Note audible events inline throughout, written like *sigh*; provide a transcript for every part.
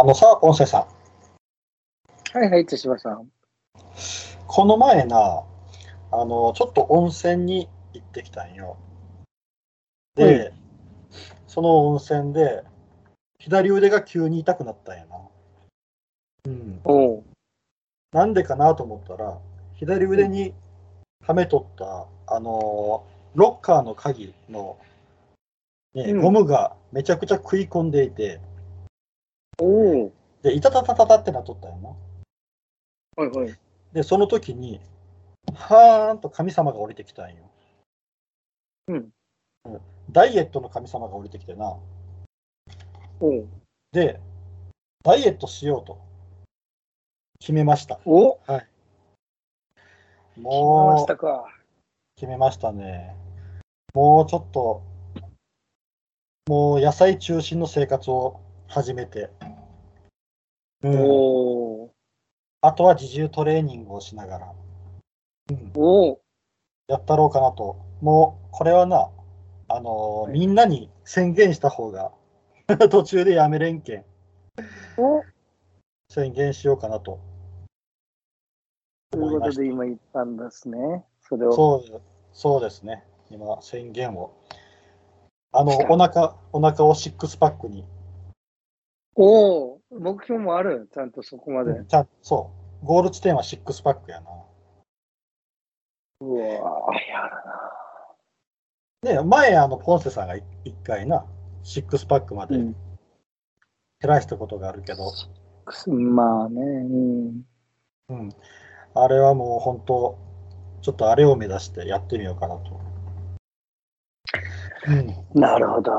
あのさ、音声さん。はいはい、手島さん。この前な、あの、ちょっと温泉に行ってきたんよ。で、はいその温泉で、左腕が急に痛くなったんやな。うん。なんでかなと思ったら、左腕にはめとった、あのーロッカーの鍵の、ね、うんゴムがめちゃくちゃ食い込んでいて、おう。で、いたたたたたってなっとったんやな。はいはい。で、その時に、はーんと神様が降りてきたんよ。うん。ダイエットの神様が降りてきてな。おう。で、ダイエットしようと決めました。お？決めまもうしたか。決めましたね。もうちょっと、もう野菜中心の生活を始めて、うん。あとは自重トレーニングをしながらおう。やったろうかなと。もうこれはな、あのーはいみんなに宣言した方が *laughs* 途中でやめれんけんお宣言しようかなとということで今言ったんですね。それを。そうそうですね。今、宣言を。あの、お腹、お腹をシックスパックに、おお。目標もある？ちゃんとそこまで。ちゃんそう、ゴール地点はシックスパックやな。うわやるな。で、前、あの、ポンセさんがい一回な、シックスパックまでうん。減らしたことがあるけど、まあね。うん。うん。あれはもう本当、ちょっとあれを目指してやってみようかなと。うん。なるほど。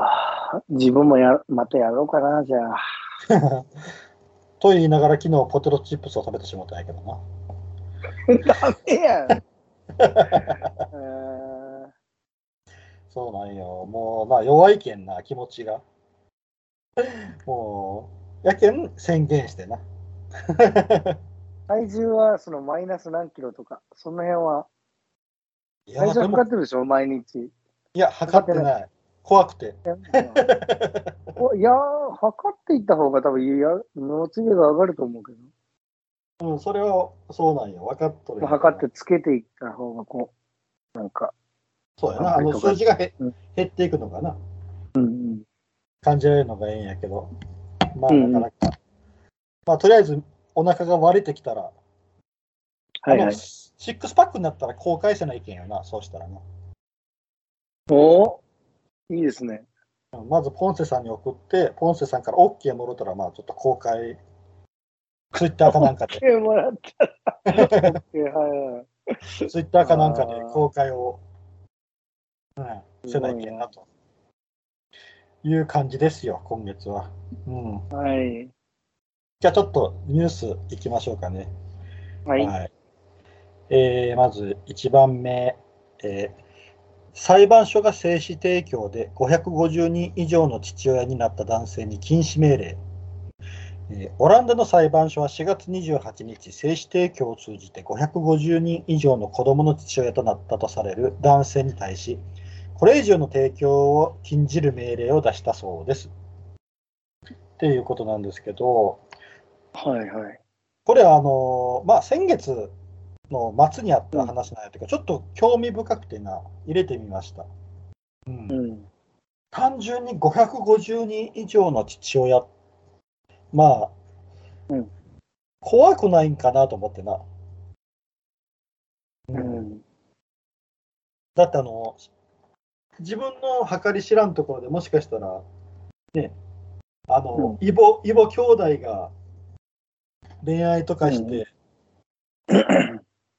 自分もやまたやろうかな、じゃあ。と言いながら昨日ポテトチップスを食べてしまったんやけどな。ダメやん。え *laughs* ーそうなんよ。もう、まあ、弱いけんな、気持ちが。もう、やけん宣言してな。体重はそのマイナス何キロとか、その辺は。いや、体重測ってるでしょ、毎日。いや、測ってない。怖くて。おいやー、測っていった方が多分、やモチベが上がると思うけど。うん、それはそうなんよ。分かっとる測ってつけていった方が、こう、なんか、そうやな。あの数字がへうん減っていくのかな。うんうん。感じられるのがええんやけど。まあ、うんうんなかなか。まあ、とりあえず、お腹が割れてきたら、はいはい。シックスパックになったら公開せないけんよな、そうしたらな。おいいですね。うんまず、ポンセさんに送って、ポンセさんから OK もろたら、まあ、ちょっと公開、ツイッターかなんかで。えもらったら。はいはい。ツイッターかなんかで公開を、うん、せないけんなという感じですよ、今月は。うん、はい。じゃあちょっとニュースいきましょうかね。はい。えーまず1番目、えー裁判所が精子提供で550人以上の父親になった男性に禁止命令。えーオランダの裁判所は4月28日、精子提供を通じて550人以上の子供の父親となったとされる男性に対し、これ以上の提供を禁じる命令を出したそうです。っていうことなんですけど、はいはい。これあのまあ先月の末にあった話なんやけど、ちょっと興味深くてな、入れてみました。うんうん。単純に550人以上の父親、まあ、うん怖くないんかなと思ってな。ううんん。だってあの、自分の計り知らんところでもしかしたら、ね、あの、異母、異母兄弟が恋愛とかして、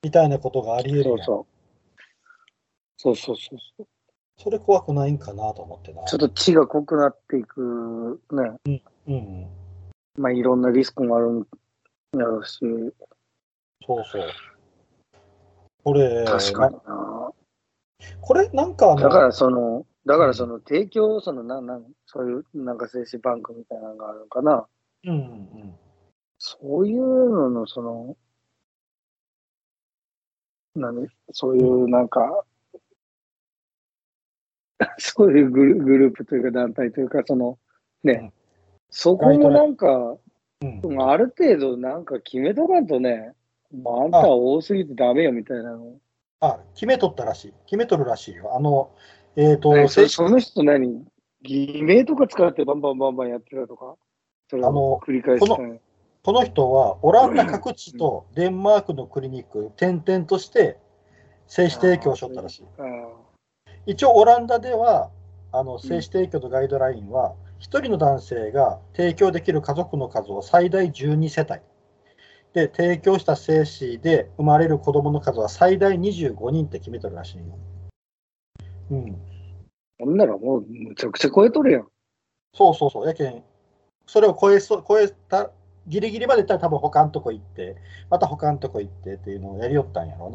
みたいなことがあり得るそうそう。そうそうそうそう。それ怖くないんかなと思ってな。ちょっと血が濃くなっていくね。うん。まあいろんなリスクもあるんやろうし、そうそう。これ、確かにな。これなんかだからその、だからその提供、そのなんなん、そういうなんか精子バンクみたいなのがあるのかな。うんうんそういうののその、何そういうなんか、*laughs* そういうグルグループというか団体というか、その、ね、うんそこもなんか、ある程度なんか決めとかんとね、まあ、あんたは多すぎてダメよみたいなの。あ、決めとったらしい。決めとるらしいよ。あの、えっ、と、えそ正その人何？偽名とか使ってバンバンバンバンやってたとか？それを繰り返したね。この人はオランダ各地とデンマークのクリニック転々として精子提供しとったらしい。あ一応オランダではあの精子提供のガイドラインは、1人の男性が提供できる家族の数を最大12世帯で提供した精子で生まれる子供の数は最大25人って決めてるらしいよ。うん、ほんならもうむちゃくちゃ超えとるやん。そうそうそう。やけん、それを超えそ超えた、ギリギリまでいったら多分他のとこ行って、また他のとこ行ってっていうのをやりよったんやろ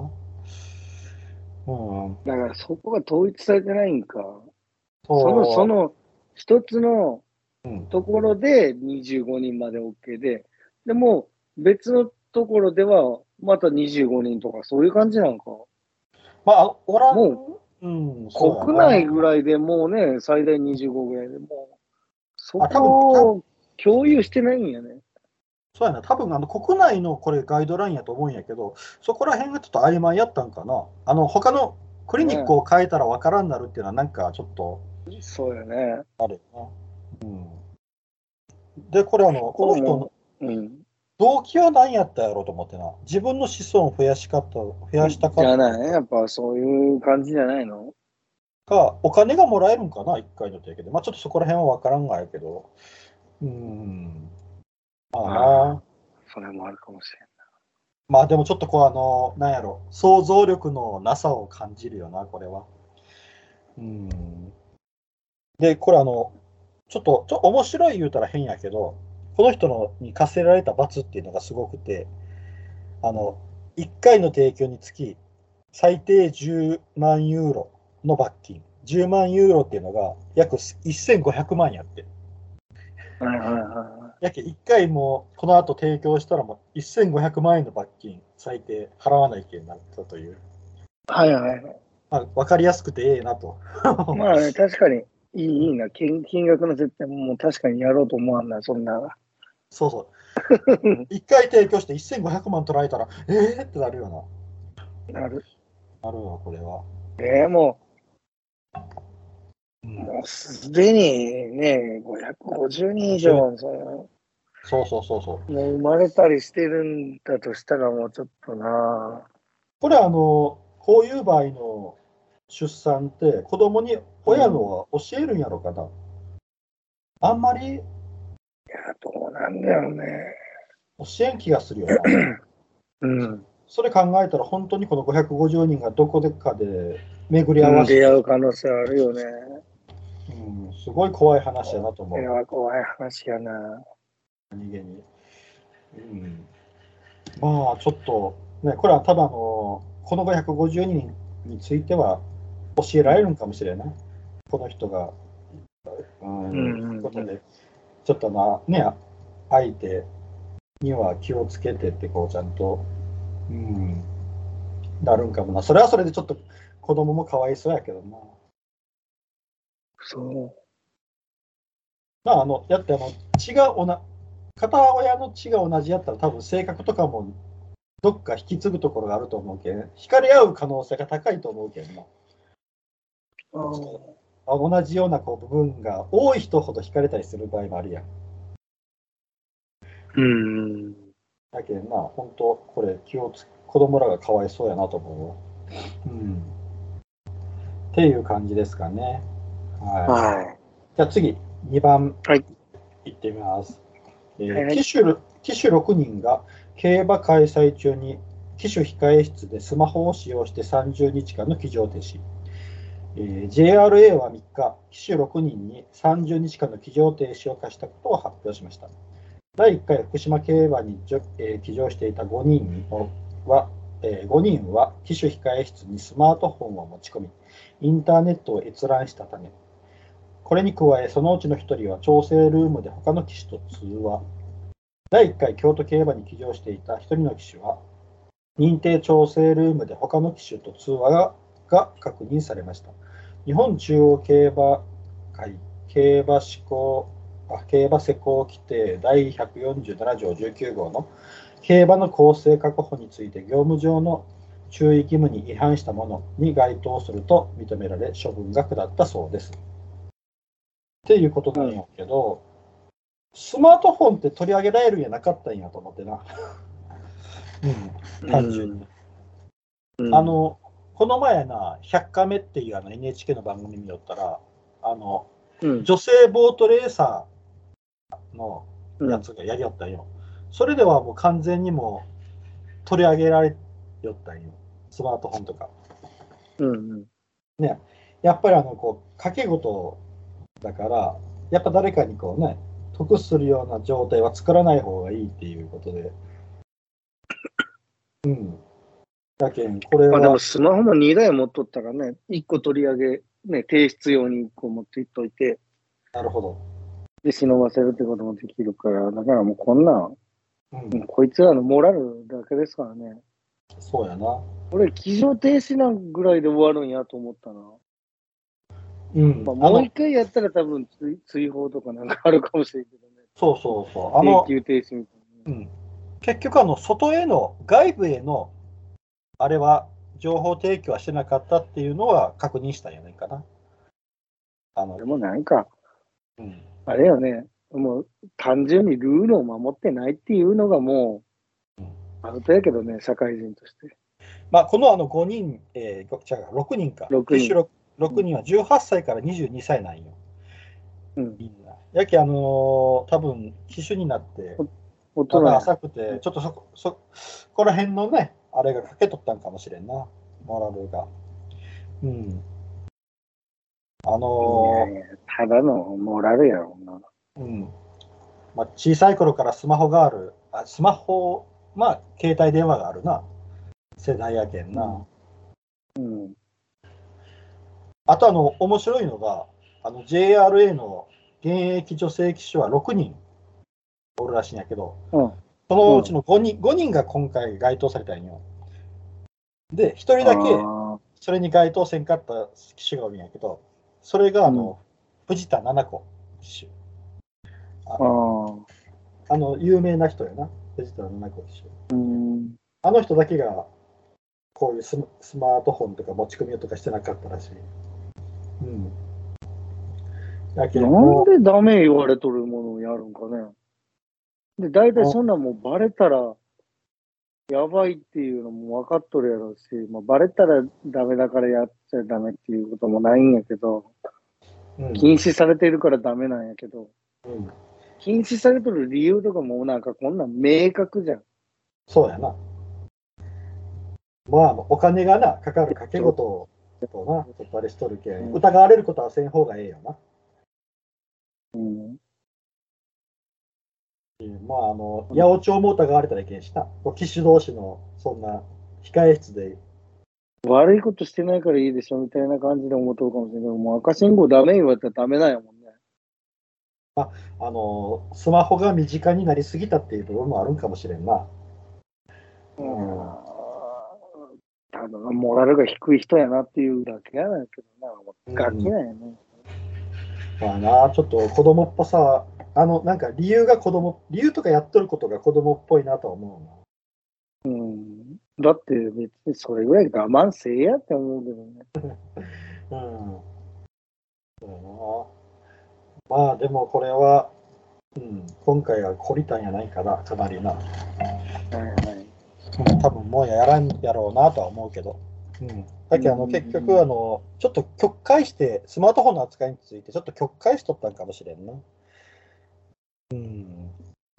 うな。うん。だからそこが統一されてないんか。そその、その一つのうん、ところで25人まで OK で、でも別のところではまた25人とかそういう感じなんか。まあオランもううやな国内ぐらいでもうね、最大25ぐらいでもう、そあ多分こを共有してないんやね。そうやな、多分あの国内のこれガイドラインやと思うんやけど、そこら辺がちょっと曖昧やったんかな。あの、他のクリニックを変えたらわからんなるっていうのはなんかちょっとそうやね。あるよな。うん。で、これあの、この人のうん。動機は何やったやろうと思ってな。自分の子孫を増やしかった、増やしたかったじゃないやっぱそういう感じじゃないの？か、お金がもらえるんかな、1回の提供で。まあちょっとそこら辺は分からんがやけど。うん。まあな。それもあるかもしれん。まあでもちょっとこう、あの、なんやろ、想像力のなさを感じるよな、これは。うん。で、これあの、ちょっと、ちょ面白い言うたら変やけど、この人のに課せられた罰っていうのがすごくて、あの、1回の提供につき、最低10万ユーロの罰金。10万ユーロっていうのが約1500万やって。はいはいはやけ1回もこの後提供したらもう1500万円の罰金最低払わないけんなったという、い。はいはいはい。まあ、分かりやすくてええなと。*laughs* まあね、確かに、いいいいな。金金額の設定ももう確かにやろうと思わんな、そんな。そうそう。*laughs* 1回提供して1500万取られたら、ええってなるよなる。な。なるわ、これは。えー、もうんう、もうすでにね、550人以上、そのそうそうそうそう。もう生まれたりしてるんだとしたら、もうちょっとな。これあの、こういう場合の出産って子供に親のは教えるんやろかな。あんまりいや、どうなんだよね。教えん気がするよな。うん。それ考えたら本当にこの550人がどこでかで巡り合わせて出会う可能性あるよね。うん、すごい怖い話やなと思。いうや、怖い話やな。何気に。うん、まあ、ちょっと、ね、これはただの、この550人については教えられるんかもしれない。この人が。うん、うんうんうんことで、ちょっとな、ね、相手には気をつけてって、こう、ちゃんと、うん、なるんかもな。それはそれでちょっと子供もかわいそうやけどな。そう。まあ、あの、やって、あの、血がおな、片親の血が同じやったら、多分性格とかも、どっか引き継ぐところがあると思うけん、惹かれ合う可能性が高いと思うけんな。あ同じようなこう部分が多い人ほど惹かれたりする場合もあるやん。うん。だけんな、本当、これ、気をつ、子供らがかわいそうやなと思うわ。うん。っていう感じですかね。はい。はい。じゃあ次、2番、はいいってみます。えーはいはい騎手騎手6人が競馬開催中に騎手控え室でスマホを使用して30日間の騎乗停止。えー JRA は3日、騎手6人に30日間の騎乗停止を課したことを発表しました。第1回福島競馬にじょ、えー騎乗していた5人は、えー5人は騎手控え室にスマートフォンを持ち込み、インターネットを閲覧したため、これに加え、そのうちの1人は調整ルームで他の騎手と通話。第1回京都競馬に騎乗していた1人の騎手は、認定調整ルームで他の騎手と通話がが確認されました。日本中央競馬会競馬志向あ競馬施行規定第147条19号の競馬の公正確保について業務上の注意義務に違反したものに該当すると認められ処分が下ったそうです。っていうことなんやけど、スマートフォンって取り上げられるんやなかったんやと思ってな。うん、単純に。うんあ、の、この前な、100カメっていうあの NHK の番組見よったら、あの、うん女性ボートレーサーのやつがやりよったんよ。それではもう完全にもう取り上げられよったんよ。スマートフォンとか。うんうん。ね。やっぱりあの、こう、掛け事だから、やっぱ誰かにこうね、得するような状態は作らない方がいいっていうことで。うん。だけん、これはまあでも、スマホも2台持っとったらね、1個取り上げ、ね、提出用に1個持っていっといて、なるほど。で、忍ばせるってこともできるから、だからもうこんなん、うんうんこいつらのモラルだけですからね。そうやな。俺、騎乗停止なんぐらいで終わるんやと思ったな。うん。もう一回やったら多分追追放とかなんかあるかもしれんけどね。そうそうそう。あの永、久停止みたいなね。うん、結局あの、外への、外部への、あれは、情報提供はしてなかったっていうのは確認したんじゃないかな。あので、もなんか、うん、あれよね、もう単純にルールを守ってないっていうのがもううん、アウトやけどね、社会人として。まあ、このあの5人、えー、ご違う6人か。六人騎手 6, 6人は18歳から22歳なんよ。うん。みんな。やけ、あのー多分騎手になって、まだ大人や浅くて、ちょっとそこ、そこら辺のね、あれがかけとったんかもしれんな、モラルが。うん。あのーいやいやただのモラルやろうな。うんまあ、小さい頃からスマホがある、あスマホ、まあ、携帯電話があるな、世代やけんな。うん。あと、あの、面白いのが、あの、JRA の現役女性騎手は6人おるらしいんやけど、うん。そのうちの5人 ,5 人が今回該当されたんよ。で、1人だけあそれに該当せんかった騎手がおるんやけど、それがあの、藤田七子騎手。ーあー。あの、有名な人やな、藤田七子騎手。うん。あの人だけが、こういうスマスマートフォンとか持ち込みとかしてなかったらしい。うん。だけど、なんでダメ言われとるものをやるんかね。で、大体そんなんもうバレたら、やばいっていうのも分かっとるやろうし、まあ、バレたらダメだからやっちゃダメっていうこともないんやけど、うん禁止されてるからダメなんやけど、うん、禁止されとる理由とかもなんかこんなん明確じゃん。そうやな。まあ、お金がな、かかる掛け事とな、ちょっとあれしとるけん、うん疑われることはせん方がええよな。うん。まあ、あの、八百長も疑われたらいけんしな。こう騎手同士の、そんな、控え室で、悪いことしてないからいいでしょみたいな感じで思っとるかもしれんけど、もう赤信号ダメ言われたらダメなんやもんね。あの、スマホが身近になりすぎたっていう部分もあるんかもしれんな。うん。ただ、モラルが低い人やなっていうだけやないけどな。ガキなんやね。まあな、ちょっと子供っぽさ、あの、なんか理由が子供、理由とかやっとることが子供っぽいなとは思うん。だって別にそれぐらい我慢せえやって思うけどね。うな。うん。そうやなまあでもこれは、うん、今回は懲りたんやないかな、かなりな。はいはい。うん、多分もうやらんやろうなとは思うけど。うん。だけどあのうん結局あの、ちょっと曲解して、スマートフォンの扱いについてちょっと曲解しとったんかもしれんな。うん。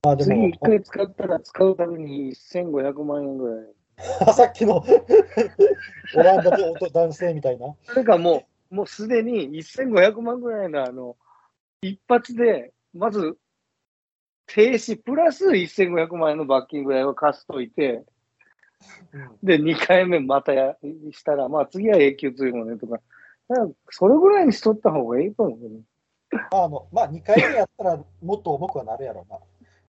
まあでも次一、回使ったら使うたびに1500万円ぐらい。*laughs* さっきの *laughs* オランダで男性みたいな。それかもう、もうすでに1500万ぐらいのあの、一発で、まず、停止プラス1500万円の罰金ぐらいは貸しといて、うんで、2回目またやしたら、まあ次は永久追放ねとか、かそれぐらいにしとった方がいいと思うけどね。まあまあ、2回目やったらもっと重くはなるやろうな。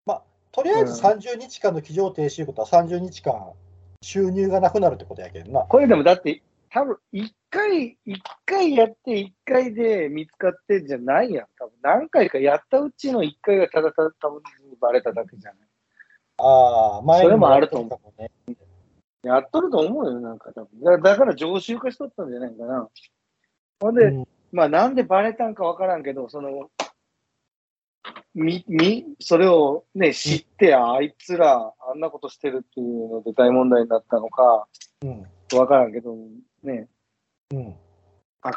まあ、とりあえず30日間の騎乗停止いうことは30日間収入がなくなるってことやけんな。これでもだって、多分一回、一回やって一回で見つかってんじゃないやん。多分何回かやったうちの一回がただただ多分バレただけじゃない。ああ、前それもあると思うね。やっとると思うよ、なんか多分。だだから常習化しとったんじゃないかな。ほんで、うんまあなんでバレたんかわからんけど、その、み、み、それをね、知って、あいつらあんなことしてるっていうので大問題になったのか、うん。わからんけど、ね、うん。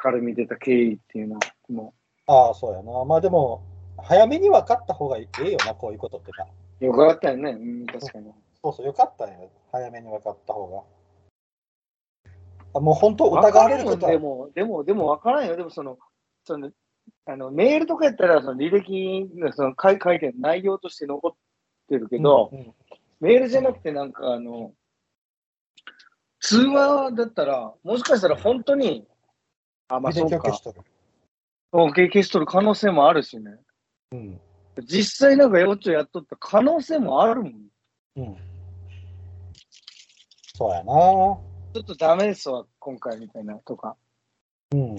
明るみ出た経緯っていうのは、もああ、そうやな。まあでも、早めに分かった方がいいよな、こういうことってな。う、よかったよね。うん、確かに。そうそう、よかったよ。早めに分かった方が。あもう本当、疑われることはでも、でも、でもわからんよ。でも、その、その、あの、メールとかやったら、その履歴の、その、書い書いてる内容として残ってるけど、うんうんメールじゃなくて、なんか、あの、通話だったら、もしかしたら本当に、あ、まあ、履そうか歴を消し。とる。可能性もあるしね。うん。実際なんか、幼稚やっとった可能性もあるもん。うん。そうやな。ちょっとダメですわ、今回みたいなとか。うん。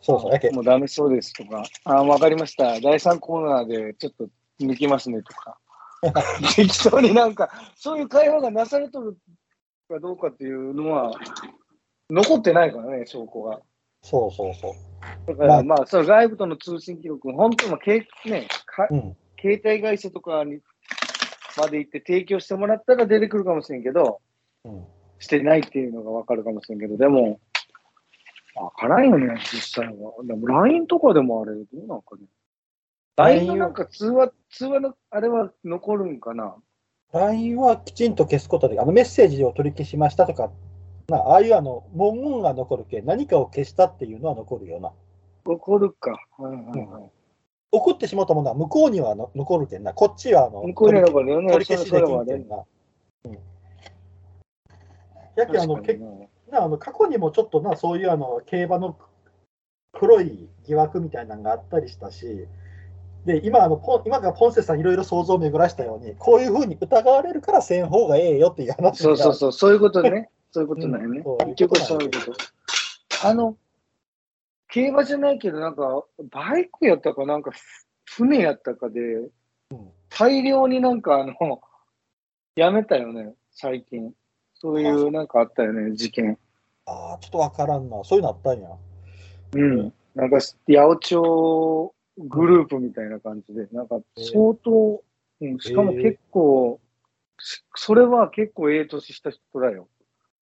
そうそう。やけもうダメそうですとか。あ、わかりました。第3コーナーでちょっと抜きますねとか。*laughs* 適当になんか、そういう会話がなされとるかどうかっていうのは、残ってないからね、証拠が。そうそうそう。だから、まあ、その外部との通信記録、本当の、けね、かうん。携帯会社とかにまで行って提供してもらったら出てくるかもしれんけど、うん。してないっていうのがわかるかもしれんけど、でも、わからんよね、実際は。でも LINE とかでもあれ、どうなんかね。LINE のなんか通話、通話のあれは残るんかな LINE はきちんと消すことで、あのメッセージを取り消しましたとか、なああいうあの文言が残るけ、何かを消したっていうのは残るよな。残るか。はいはいはい。送ってしまったものは向こうにはの残るけんな。こっちはあの向こうには残るよね。取り消しできそれはねんけんな。うん。やけんあのけなあの過去にもちょっとな、そういうあの競馬の黒い疑惑みたいなのがあったりしたし、で今あのポン、今がポンセさんいろいろ想像を巡らしたように、こういうふうに疑われるからせん方がええよっていう話う。そうそうそう、そういうことね。*laughs* そういうことなんよね。うん結局そういうこと。あの、競馬じゃないけど、なんか、バイクやったか、なんか、船やったかで、大量になんか、あの、やめたよね、最近。そういう、なんかあったよね、事件。ああ、ちょっとわからんな。そういうのあったんや。うん。なんか、八百長グループみたいな感じで、なんか、相当、うん、しかも結構、しそれは結構ええ年した人だよ。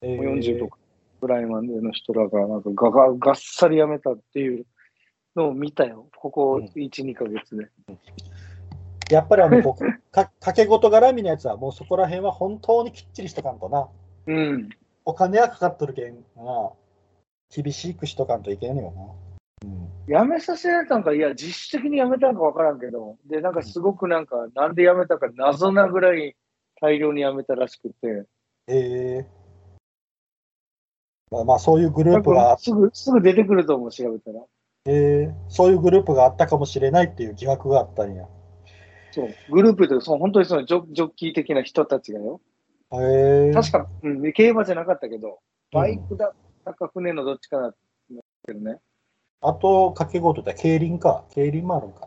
えー40とかぐらいまでの人らが、なんかがががっさり辞めたっていうのを見たよ。ここうん1、2ヶ月で。やっぱりあの、か *laughs* 掛け事絡みのやつは、もうそこら辺は本当にきっちりしとかんとな。うん。お金はかかっとるけんな。厳しくしとかんといけんのよな。うん。辞めさせられたんか、いや、実質的に辞めたんか分からんけど、で、なんかすごくなんか、なんで辞めたか謎なぐらい大量に辞めたらしくて、ええまあ、まあ、そういうグループがか、すぐ、すぐ出てくると思う、調べたら。ええそういうグループがあったかもしれないっていう疑惑があったんや。そう。グループで、そう本当にそのジョジョッキー的な人たちがよ。確か、うん、競馬じゃなかったけど、バイクだったか船のどっちかだったけどね。あと、掛け事で競輪か。競輪もあるんかな。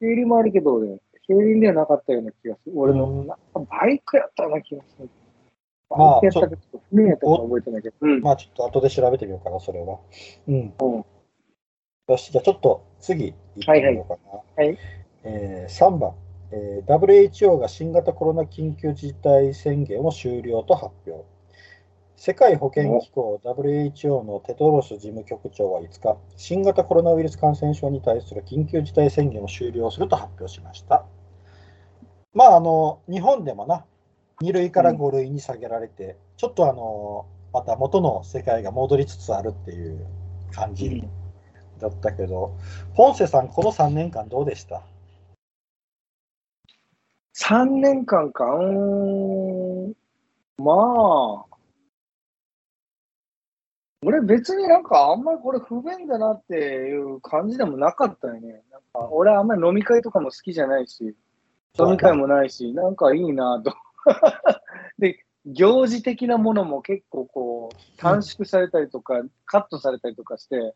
競輪もあるけど、俺、競輪ではなかったような気がする。俺の、うんなんかバイクやったような気がする。まあちょっと船やったか覚えてないけど。うん。まあ、ちょっと後で調べてみようかな、それは。うん。うんよし、じゃあちょっと次行ってみようかな。はいはいえー3番、えー WHO が新型コロナ緊急事態宣言を終了と発表。世界保健機構 WHO のテドロス事務局長は5日、新型コロナウイルス感染症に対する緊急事態宣言を終了すると発表しました。まあ、あの、日本でもな、2類から5類に下げられて、ちょっとあの、また元の世界が戻りつつあるっていう感じだったけど、ポンセさん、この3年間どうでした？3年間か、うん、まあ、俺別になんかあんまりこれ不便だなっていう感じでもなかったよね。なんか俺あんまり飲み会とかも好きじゃないし、飲み会もないし、なんかいいなと。*laughs* で、行事的なものも結構こう、短縮されたりとか、カットされたりとかして、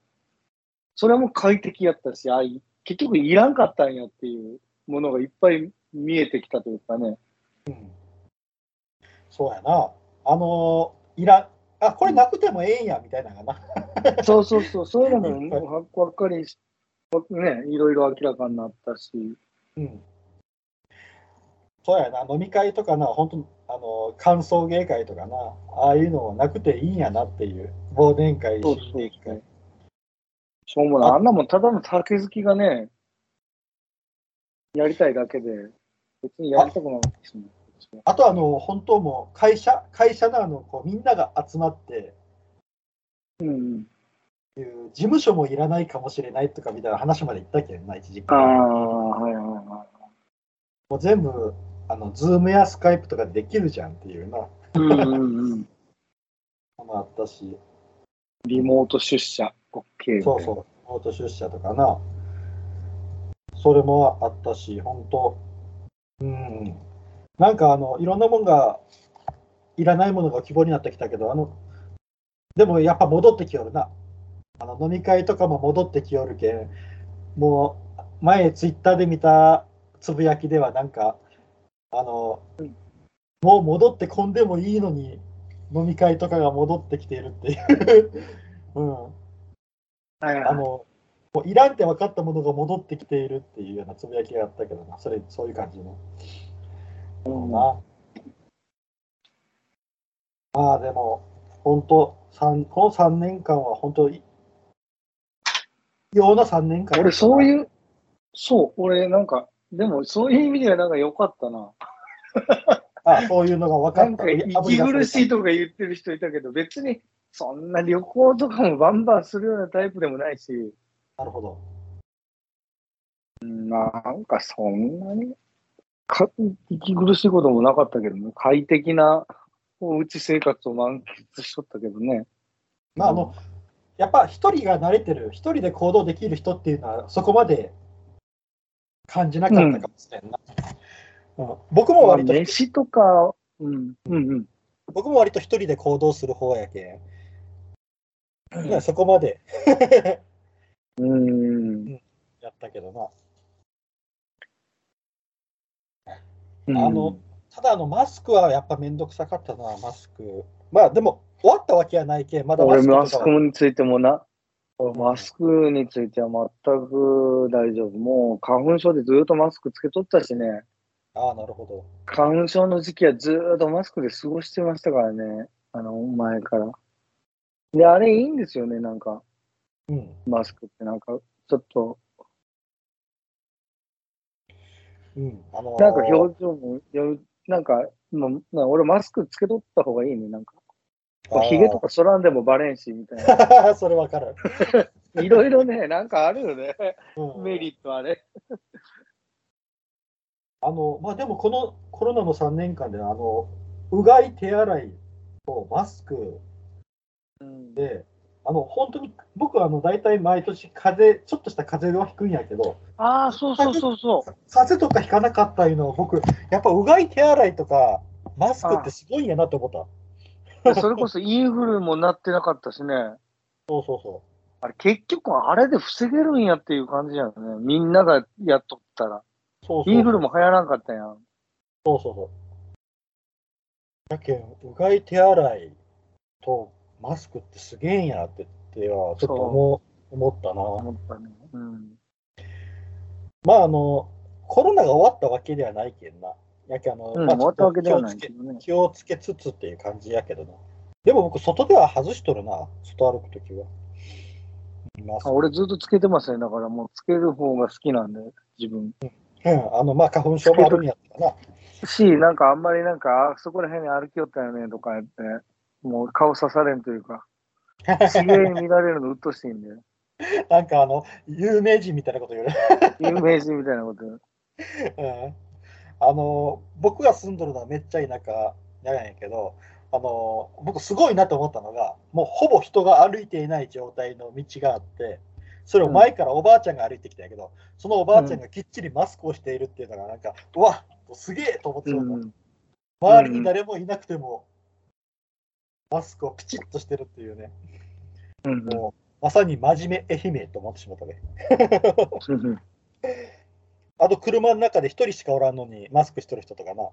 それも快適やったし、あ結局いらんかったんやっていうものがいっぱい見えてきたというかね。うん。そうやな。あのーいらん、あ、これなくてもええんや、みたいなのがな。*laughs* そうそうそう、そう *laughs* いうのもわかりし、ね、いろいろ明らかになったし。うん。そうやな。飲み会とかな、本当あの、歓送迎会とかな、ああいうのなくていいんやなっていう。忘年会、そう新年会。しょうもない。ああんなもんただの酒好きがね、やりたいだけで、別にやりたくないですもん。あとあの、本当もう会社、会社のあの、こうみんなが集まって、うん。いう事務所もいらないかもしれないとかみたいな話まで言ったけんな、一時期。ああ、はいはいはもう全部、あの、ズームやスカイプとかでできるじゃんっていうな、い。うんうんうん。あったし、リモート出社 OK。そうそう、オート出社とかな、それもあったし、本当、うん、なんかあの、いろんなもんが、いらないものが希望になってきたけど、あの、でもやっぱ戻ってきよるな。あの飲み会とかも戻ってきよるけん、もう前ツイッターで見たつぶやきではなんか、あの、もう戻ってこんでもいいのに飲み会とかが戻ってきているっていう。*laughs* うん。はいはいあの、もういらんって分かったものが戻ってきているっていうようなつぶやきがあったけどな、それ、そういう感じの。うんな。まあでも、本当三この3年間は本当、いような3年間。俺、そうう。いう、そう、俺、なんか、でも、そういう意味ではなんか良かったな。*laughs* あそういうのが分かった。なんか、息苦しいとか言ってる人いたけど、別に、そんな旅行とかもバンバンするようなタイプでもないし、なるほど。なんかそんなにか息苦しいこともなかったけどね、快適なおうち生活を満喫しとったけどね。まあ、あの、やっぱ一人が慣れてる、一人で行動できる人っていうのは、そこまで感じなかったかもしれんな。うん僕もまあ、割と、飯とか、うん、うん、うん。僕も割と一人で行動する方やけん。いやそこまでうん。やったけどな。あの、ただあの、マスクはやっぱめん。どくさかったな、マスク。まあでも、終わったわけはないけ、まだマ俺、スクとかマスクについてもな、俺マスクについては全く大丈夫。もう花粉症でずっとマスクつけとったしね、ああ、なるほど。花粉症の時期はずっとマスクで過ごしてましたからね、あの、前から。で、あれいいん。ですよね、なん。か、うん。マスクってなんか、ちょっと、うん。あのーなんか表情も、よなんか、もうな俺マスクつけとった方がいいね、なんか。あーヒゲとかそらんでもバレんし、みたいな。*laughs* それわかる。*laughs* いろいろね、なんかあるよね、うんメリットあれ。あの、まあでもこのコロナの3年間で、あの、うがい、手洗いとマスクうんで、あの、本当に、僕はあの、大体毎年風邪、ちょっとした風邪はひくんやけど、ああ、そうそうそうそう。風邪とかひかなかったいうのを僕、やっぱうがい、手洗いとか、マスクってすごいんやなと思った。でそれこそインフルもなってなかったしね。そうそうそあれ結局あれで防げるんやっていう感じやね。みんながやっとったら。う。そうそうインフルも流行らんかったやん。そうそうそう。だけん、うがい、手洗いとマスクってすげえんやってっては、ちょっと思う思ったな。思ったね。うん。まあ、あの、コロナが終わったわけではないけんな。やけんあの、うん、まあ。気をつけ気をつけつつっていう感じやけどな。でも僕、外では外しとるな、外歩くときは。俺ずっとつけてますね。だからもうつける方が好きなんで、自分。うん、あの、まあ、花粉症もあるんやったらな。し、なんかあんまりなんか、あそこら辺に歩きよったよねとか言って、もう顔刺されんというか、*laughs* 見られるのうっとしいんで、なんかあの、有名人みたいなこと言うね。有名人みたいなこと。うんあの僕が住んどるのはめっちゃ田舎なんやけどあの僕すごいなと思ったのがもうほぼ人が歩いていない状態の道があってそれを前からおばあちゃんが歩いてきたんやけど、そのおばあちゃんがきっちりマスクをしているっていうのがなんか、うわすげえと思ってた、うん。周りに誰もいなくてもマスクをピチッとしてるっていうね、うんもうまさに真面目愛媛と思ってしまったね。うん。あと車の中で一人しかおらんのにマスクしてる人とかな。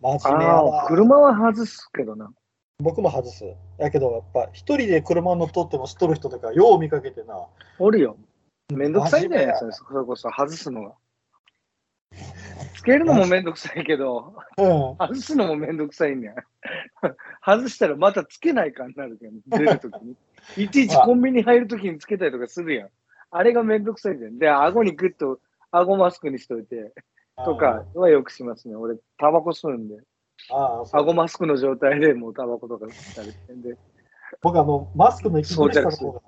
真面目や。車は外すけどな。僕も外す。やけど、やっぱ一人で車乗っとってもしとる人とかよう見かけてな。おるよ。めんどくさいんだ真面目やよ、それそれこそ外すのが。つけるのもめんどくさいけど、うん。外すのもめんどくさいんだよ。外したらまたつけないかになるけど、出るときに。*laughs* いちいちコンビニ入るときにつけたりとかするやん。あれがめんどくさいんだよ。で、顎にグッと、顎マスクにしといて、とかはよくしますね。俺、タバコ吸うんで、ああ、顎マスクの状態でもうタバコとか吸ったりしてんで。僕あの、マスクの息苦しさの方が、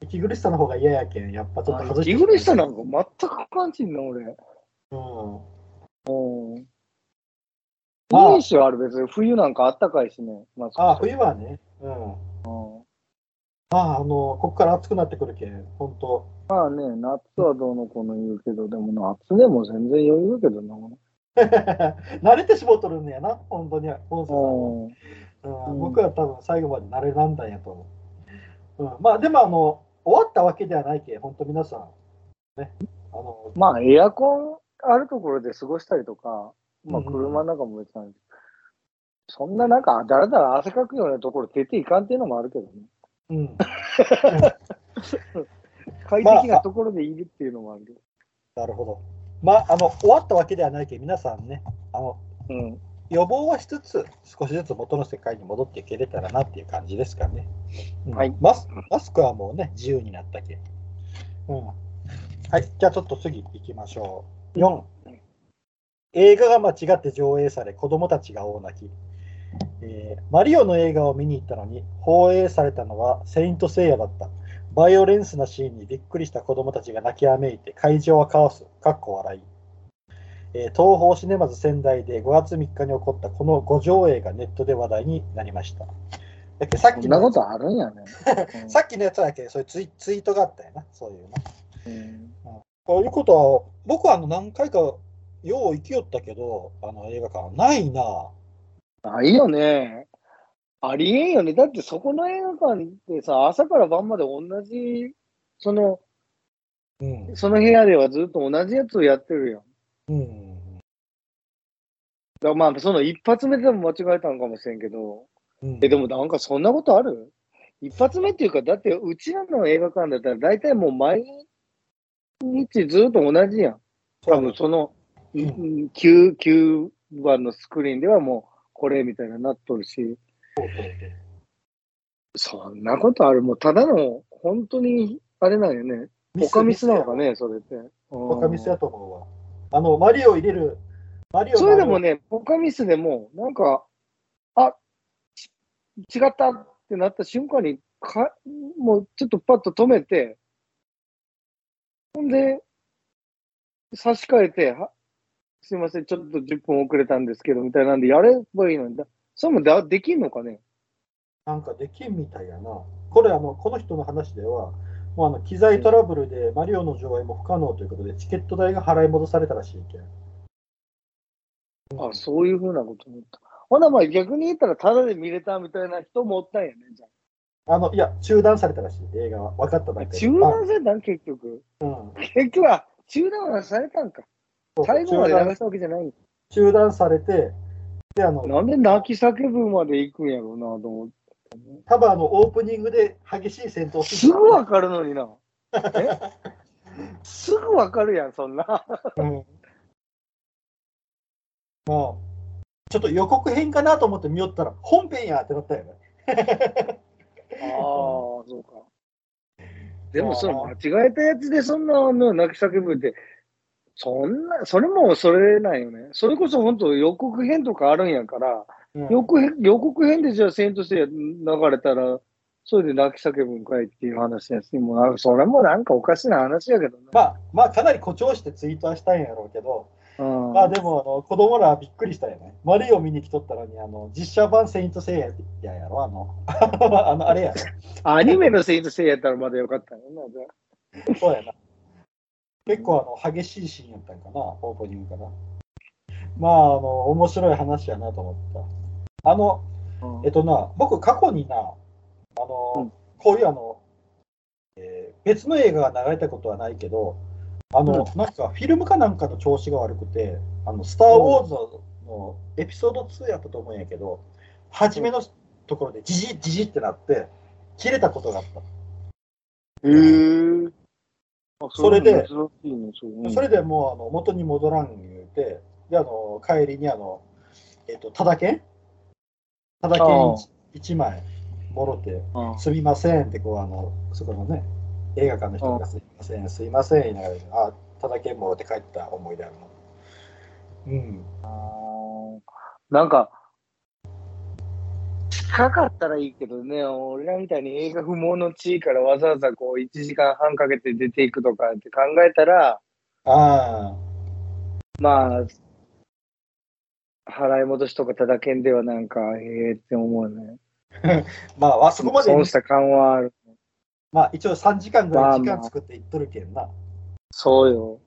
息苦しさの方が嫌やけん、やっぱちょっと外して。息苦しさなんか全く感じんな、俺。うん。ういいしよ、あれ別に。冬なんかあったかいしね。マスクああ、冬はね。うん。うんまあ、あの、ここから暑くなってくるけん、本当まあね、夏はどうのこうの言うけど、でも夏でも全然余裕だけどな。*laughs* 慣れてしもうとるんやな、本当に、本瀬さんは。うん。うんうん僕は多分最後まで慣れなんだんやと思う。うん、まあでもあの終わったわけではないけ、本当皆さん、ね、あのまあ、エアコンあるところで過ごしたりとか、まあ、うん車の中も別に、そんななんか、だらだら汗かくようなところ出ていかんっていうのもあるけどね。うん、*laughs* 快適なところでいるっていうのもあるけど。なるほど。まああの終わったわけではないけ、皆さんね、あのうん。予防はしつつ、少しずつ元の世界に戻っていけれたらなっていう感じですかね。うんはいマスマスクはもうね、自由になったけ。うん。はい、じゃあちょっと次行きましょう。4、映画が間違って上映され、子供たちが大泣き。えーマリオの映画を見に行ったのに、放映されたのはセイント・セイヤだった。バイオレンスなシーンにびっくりした子供たちが泣きわめいて、会場はカオス、かっこ笑い。えー東宝シネマズ仙台で5月3日に起こったこの5上映がネットで話題になりました。だっけさっきのことあるんやね。*laughs* さっきのやつだけ、そういうツイツイートがあったよな、そういうな。うんこういうことは、僕はあの何回かよう行きよったけど、あの映画館、ないな。ないよね。ありえんよね。だってそこの映画館ってさ、朝から晩まで同じ、その、うん。その部屋ではずっと同じやつをやってるやん。うん。だまあ、その一発目でも間違えたのかもしれんけど、うん、え、でもなんかそんなことある？一発目っていうか、だってうちらの映画館だったら大体もう毎日ずっと同じやん。多分その、う 9, 9番のスクリーンではもうこれみたいななっとるし、そんなことあるもうただの、本当に、あれなんよね。そうオカミスなのかね、それって。オカミスうんやと思うわ。あの、マリオ入れる、マリオそれでもね、オカミスでも、なんか、あ、ち違ったってなった瞬間に、かもうちょっとパッと止めて、ほんで、差し替えて、はすいません、ちょっと10分遅れたんですけど、みたいなんでやればいいのに、だそれもだできんのかね？なんかできんみたいやな。これ、あの、この人の話では、もうあの機材トラブルでマリオの上映も不可能ということで、チケット代が払い戻されたらしいけん。あ、そういうふうなこと思った。ほな、まあ逆に言ったら、ただで見れたみたいな人もおったんやね、じゃあの、いや、中断されたらしい、映画は。分かっただあ。けで。中断されたん結局。あうん。結局は、中断はされたんか。最後まで流したわけじゃない中断されて、で、あの、なんで泣き叫ぶまで行くんやろうなと思って。多分あの、オープニングで激しい戦闘すぐわかるのにな。え？*laughs* すぐわかるやん、そんな。うんまあ、ちょっと予告編かなと思って見よったら、本編やってなったよね。ああ、そうか。でも、その間違えたやつでそんなの泣き叫ぶって、そんな、それもそれなんよね。それこそ本当予告編とかあるんやから、うん予告編予告編でじゃあセイントセイヤ流れたら、それで泣き叫ぶんかいっていう話やし、もうそれもなんかおかしな話やけどね。まあ、まあ、かなり誇張してツイートはしたんやろうけど、うんまあでもあの子供らはびっくりしたよね。マリオ見に来とったのに、あの実写版セイントセイヤややろ、あの、*laughs* あのあれやろ。アニメのセイントセイヤやったらまだよかったよな。そうやな。結構あの激しいシーンやったんかな、オープニングかな。まあ、あの、面白い話やなと思った。あの、うんえっとな、僕、過去にな、あの、うんこういうあの、えー別の映画が流れたことはないけど、あの、うなんかフィルムかなんかの調子が悪くて、あの、スター・ウォーズのエピソード2やったと思うんやけど、初めのところでジジジジってなって、切れたことがあった。へえ。あそれでそれでもうあの元に戻らん言うて、で、あの、帰りにあの、えっと、ただけん？ただけんああ1枚もろて、あすみませんってこうあのそこのね映画館の人がすみませんすいません言いながらあただけもろって帰った思い出あるのうんあなんか、近かったらいいけどね、俺らみたいに映画不毛の地位からわざわざこう1時間半かけて出ていくとかって考えたら、あまあ、払い戻しとかただけんではなんか、ええって思うね。あ *laughs* まああそこまで損した感はある。まあ一応3時間ぐらい時間作っていっとるけんな、そうよ。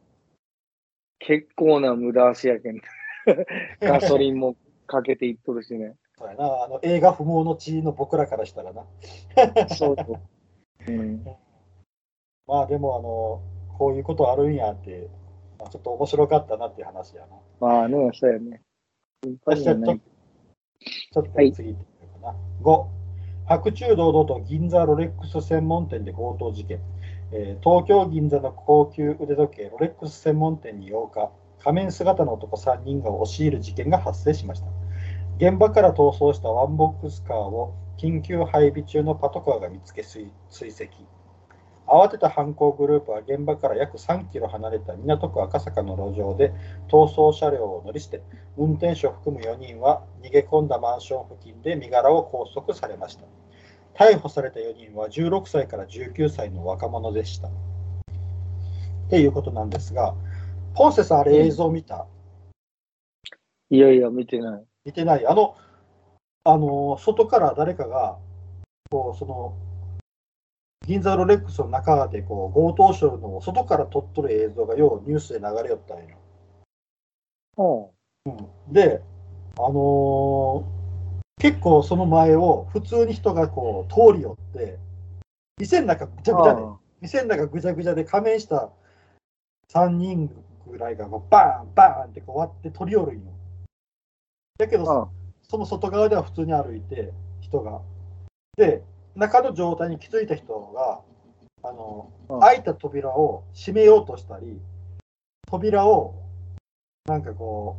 結構な無駄足やけん。*laughs* ガソリンもかけていっとるしね。そうやなあの映画不毛の地の僕らからしたらなそうそう。*laughs* うん。まあでもあのこういうことあるんやって、まあ、ちょっと面白かったなっていう話やなまあね、そうやね。ちょっと、ちょっとはい次行ってみようかな。5、白昼堂々と銀座ロレックス専門店で強盗事件。えー東京銀座の高級腕時計ロレックス専門店に8日、仮面姿の男3人が押し入る事件が発生しました。現場から逃走したワンボックスカーを緊急配備中のパトカーが見つけ追追跡。慌てた犯行グループは現場から約3キロ離れた港区赤坂の路上で逃走車両を乗り捨て、運転手を含む4人は逃げ込んだマンション付近で身柄を拘束されました。逮捕された4人は16歳から19歳の若者でした。っていうことなんですが、ポンセさん、あれ映像見た、いやいや、見てない。見てないあの、あの、外から誰かが、こう、その、銀座ロレックスの中でこう強盗しよるのを外から撮っとる映像がようニュースで流れよったんよ。うん。で、あのー結構その前を普通に人がこう通り寄って、店の中ぐちゃぐちゃで、店の中ぐちゃぐちゃで仮面した3人ぐらいがこうバーンバーンってこう割って取り寄るんよ。だけど、あその外側では普通に歩いて、人が。で、中の状態に気づいた人が、あの、うん開いた扉を閉めようとしたり、扉を、なんかこ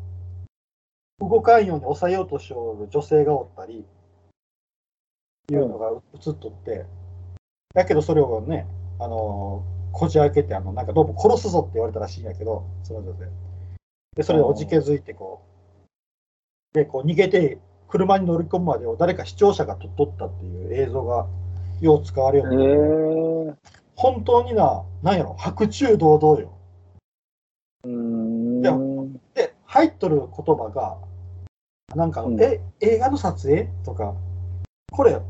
う、動かんように押さえようとしよる女性がおったり、いうのが映っとって、だけどそれをね、あの、こじ開けて、あの、なんかどうも殺すぞって言われたらしいんやけど、その女性。で、それでおじけづいて、こう、で、こう逃げて、車に乗り込むまでを誰か視聴者が撮っとったっていう映像がよう使われるへようになってえ。本当にな、なんやろ、白昼堂々よ。でで、入っとる言葉が、なんか、うんえ、映画の撮影？とか、これ、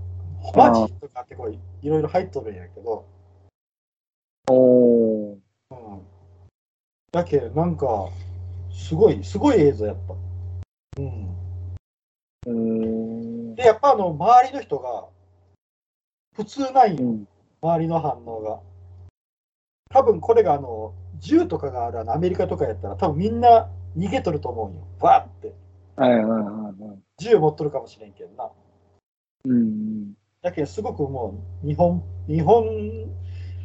マジ？とかってこういいろいろ入っとるんやけど、おーうん。だけど、なんか、すごい、すごい映像やった。うん。で、やっぱあの、周りの人が、普通ないんよ、うん。周りの反応が。多分これがあの、銃とかがあるあのアメリカとかやったら、多分みんな逃げとると思うんよ。バーって。はいはいはいはい。銃持っとるかもしれんけんな。うん。だけどすごくもう日本日本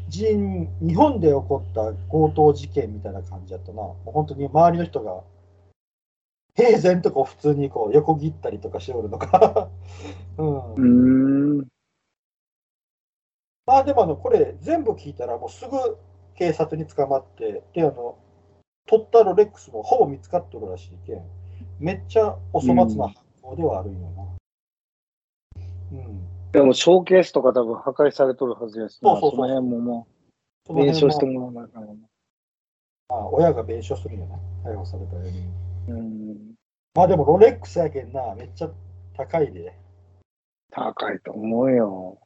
人日本で起こった強盗事件みたいな感じだったなもう本当に周りの人が平然とこう普通にこう横切ったりとかしておるのか、*laughs* うん。ん。まあでもあのこれ全部聞いたらもうすぐ警察に捕まってであの取ったロレックスもほぼ見つかっとるらしいけん。めっちゃお粗末な犯行ではあるんよな。うん。でも、ショーケースとか多分破壊されとるはずやしな、そうそうそう。その辺もも、そうの弁償してもらわなあかな。まあ、親が弁償するんよね逮捕されたようにうん。まあでもロレックスやけんな、めっちゃ高いで。高いと思うよ。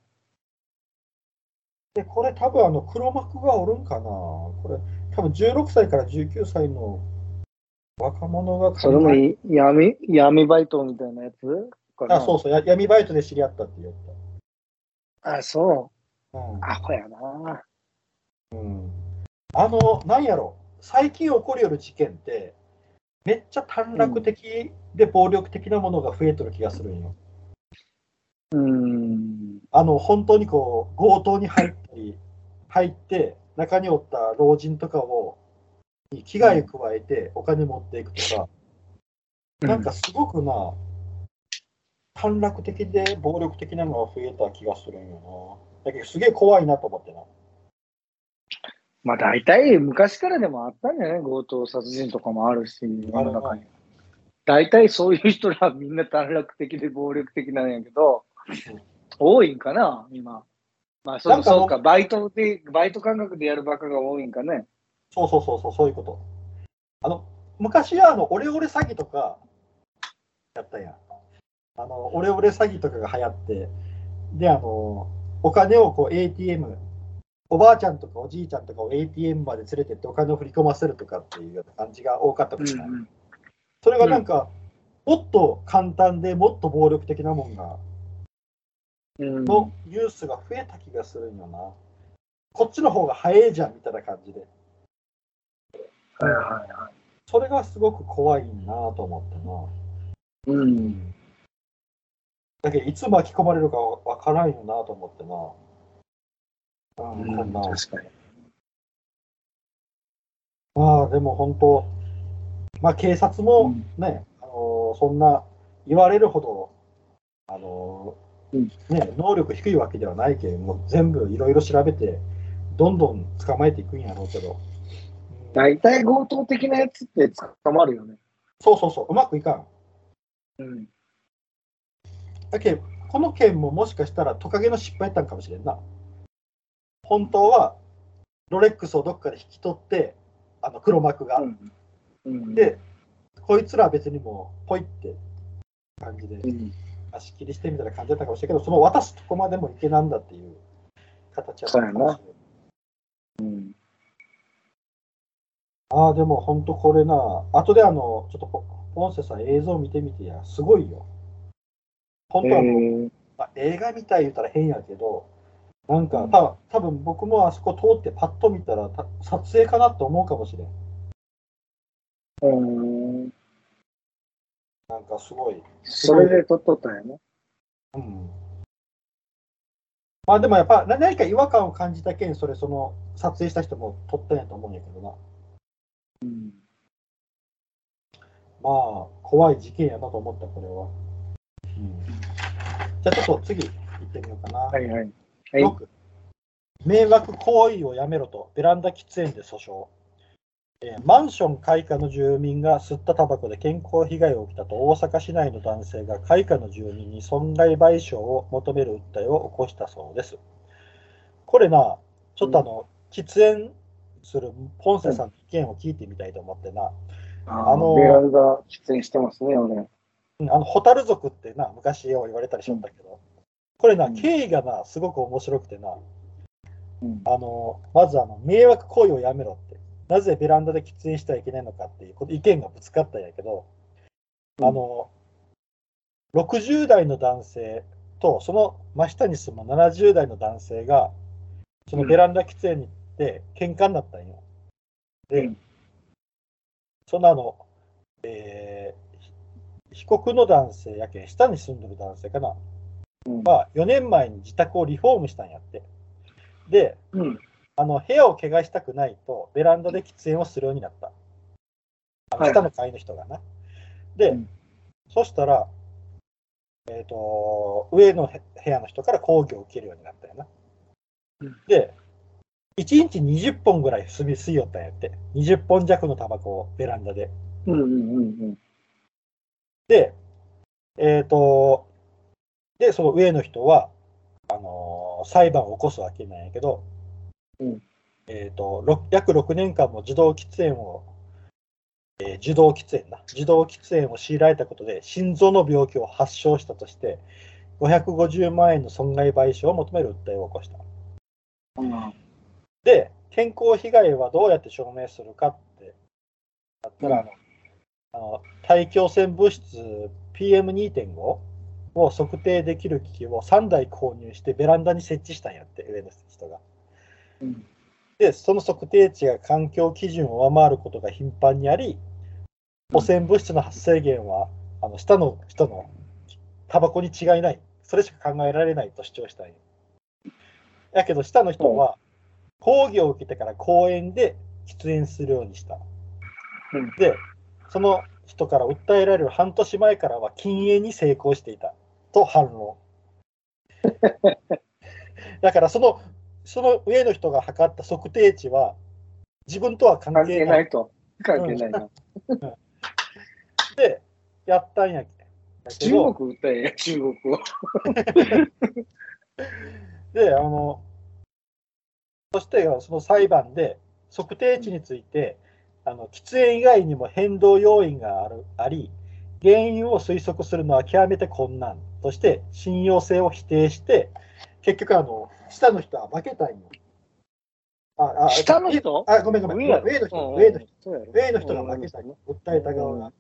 で、これ多分あの黒幕がおるんかな。これ多分16歳から19歳の若者がそれもい闇、闇バイトみたいなやつ？あ、そうそう、や闇バイトで知り合ったって言っあ、そた。うんう。アホやな。うん、あの、なんやろ、最近起こりよる事件って、めっちゃ短絡的で暴力的なものが増えてる気がするんよ。うん。あの、本当にこう、強盗に入ったり、入って、中におった老人とかを、に危害加えてお金持っていくとか、なんかすごくな、短絡的で暴力的なのが増えた気がするんよな。だけど、すげえ怖いなと思ってな。まあ大体昔からでもあったんじゃない？強盗殺人とかもあるし、世の中に。大体そういう人らみんな短絡的で暴力的なんやけど、多いんかな、今。まあそうそうか、バイトで、バイト感覚でやるバカが多いんかね。そうそうそうそう、そういうこと。あの、昔はあの、オレオレ詐欺とか、やったやん。あの、オレオレ詐欺とかが流行って、で、あの、お金をこう ATM、おばあちゃんとかおじいちゃんとかを ATM まで連れてってお金を振り込ませるとかっていうような感じが多かったかもしれない。それがなんか、もっと簡単でもっと暴力的なもんが、うん。のニュースが増えた気がするんよな。こっちの方が早いじゃんみたいな感じで。はいはいはそれがすごく怖いなと思ってな。い。うん。だけど、いつ巻き込まれるかわからんよなと思ってな。うん。確かに。まあ、でも本当、まあ、警察もね、あのーそんな言われるほど、あのね、能力低いわけではないけど、もう全部いろいろ調べて、どんどん捕まえていくんやろうけど。うん大体強盗的なやつって捕まるよね。そうそうそう、うまくいかん。うん。だけどこの件ももしかしたらトカゲの失敗やったんかもしれんな。本当はロレックスをどっかで引き取って、あの黒幕が。うん。で、こいつらは別にもう、ポイって感じでうん、足切りしてみたいな感じだったかもしれないけど、その渡すとこまでもいけなんだっていう形だったかもしれない。うん。ああ、でも本当これな、後であの、ちょっとポポンセさん映像見てみてや、すごいよ。本当あの、えーまあ、映画みたい言ったら変やけど、なんか、た多分僕もあそこ通ってパッと見たら、た撮影かなと思うかもしれん。うん。なんかすごい。それで撮っとったんやね。うん。まあでもやっぱな何か違和感を感じたけん、それその撮影した人も撮ったんやと思うんやけどな。うん。まあ、怖い事件やなと思った、これは。うん、じゃあちょっと次行ってみようかな。はいはい。はい。6迷惑行為をやめろとベランダ喫煙で訴訟、えーマンション開花の住民が吸ったタバコで健康被害を受けたと大阪市内の男性が開花の住民に損害賠償を求める訴えを起こしたそうです。これな、ちょっとあの、喫煙するポンセさんの意見を聞いてみたいと思ってな、ああののベランダ出演してますね、俺。うんあの、ホタル族ってな、昔よう言われたりしょったけど、これな、うん。経緯がな、すごく面白くてな、うん。あのまずあの迷惑行為をやめろって、なぜベランダで喫煙してはいけないのかっていうこと意見がぶつかったんやけど、うん。あの60代の男性とその真下に住む70代の男性が、そのベランダ喫煙に行って喧嘩になったんよ。で、うん。そのあの、えー被告の男性やけん、下に住んでる男性かな、うんは4年前に自宅をリフォームしたんやって。で、うん。あの部屋を怪我したくないと、ベランダで喫煙をするようになった。あのはい下の階の人がな。で、うんそしたら、えっ、と、上のへ部屋の人から抗議を受けるようになったよな。うんで、1日20本ぐらい吸いよったんやって。20本弱のタバコをベランダで。うんうんうんで、えっ、と、で、その上の人は、あのー裁判を起こすわけなんやけど、うんえっ、と、ろ約6年間も受動喫煙を、えー受動喫煙な、受動喫煙を強いられたことで、心臓の病気を発症したとして、550万円の損害賠償を求める訴えを起こした。うん。で、健康被害はどうやって証明するかってなったら、あのあの大気汚染物質 PM2.5 を測定できる機器を3台購入してベランダに設置したんやって、上の人が。うんで、その測定値が環境基準を上回ることが頻繁にあり、汚染物質の発生源は、あの下の人のタバコに違いない、それしか考えられないと主張したんよ。やけど、下の人は、講義を受けてから公園で喫煙するようにした。うんで、その人から訴えられる半年前からは禁煙に成功していたと反論。*laughs* だからその、その上の人が測った測定値は、自分とは関関係な。係ないいと。関係ないな。で、やったんや中ど、国歌えや、中国を。*laughs* で、あの、そしてその裁判で測定値について、あの喫煙以外にも変動要因があるあり、原因を推測するのは極めて困難として、信用性を否定して、結局あの、下の人は負けたんよ。ああ下の人？あ、ごめんごめん。上の人、うん上の人、上の人が負けたんよ。訴えた側が。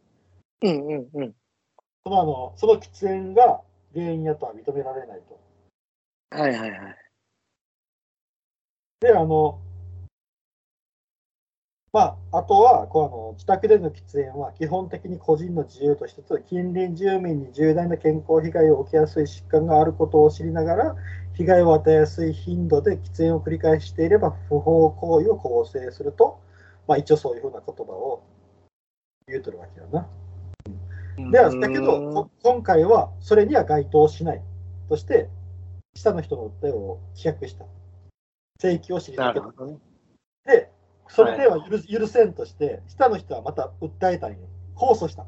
うんうんうん。そのあのその喫煙が原因やとは認められないと。はいはいはい。で、あの、まあ、あとは、こうあの自宅での喫煙は基本的に個人の自由としつつ、近隣住民に重大な健康被害を受けやすい疾患があることを知りながら、被害を与えやすい頻度で喫煙を繰り返していれば、不法行為を構成すると、まあ、一応そういうふうな言葉を言うとるわけよな。では、だけど、こ今回はそれには該当しないとして、下の人の訴えを棄却した。請求を退けたなるほ。どね。で、それでは許,、許せんとして、下の人はまた訴えたんよ。控訴した。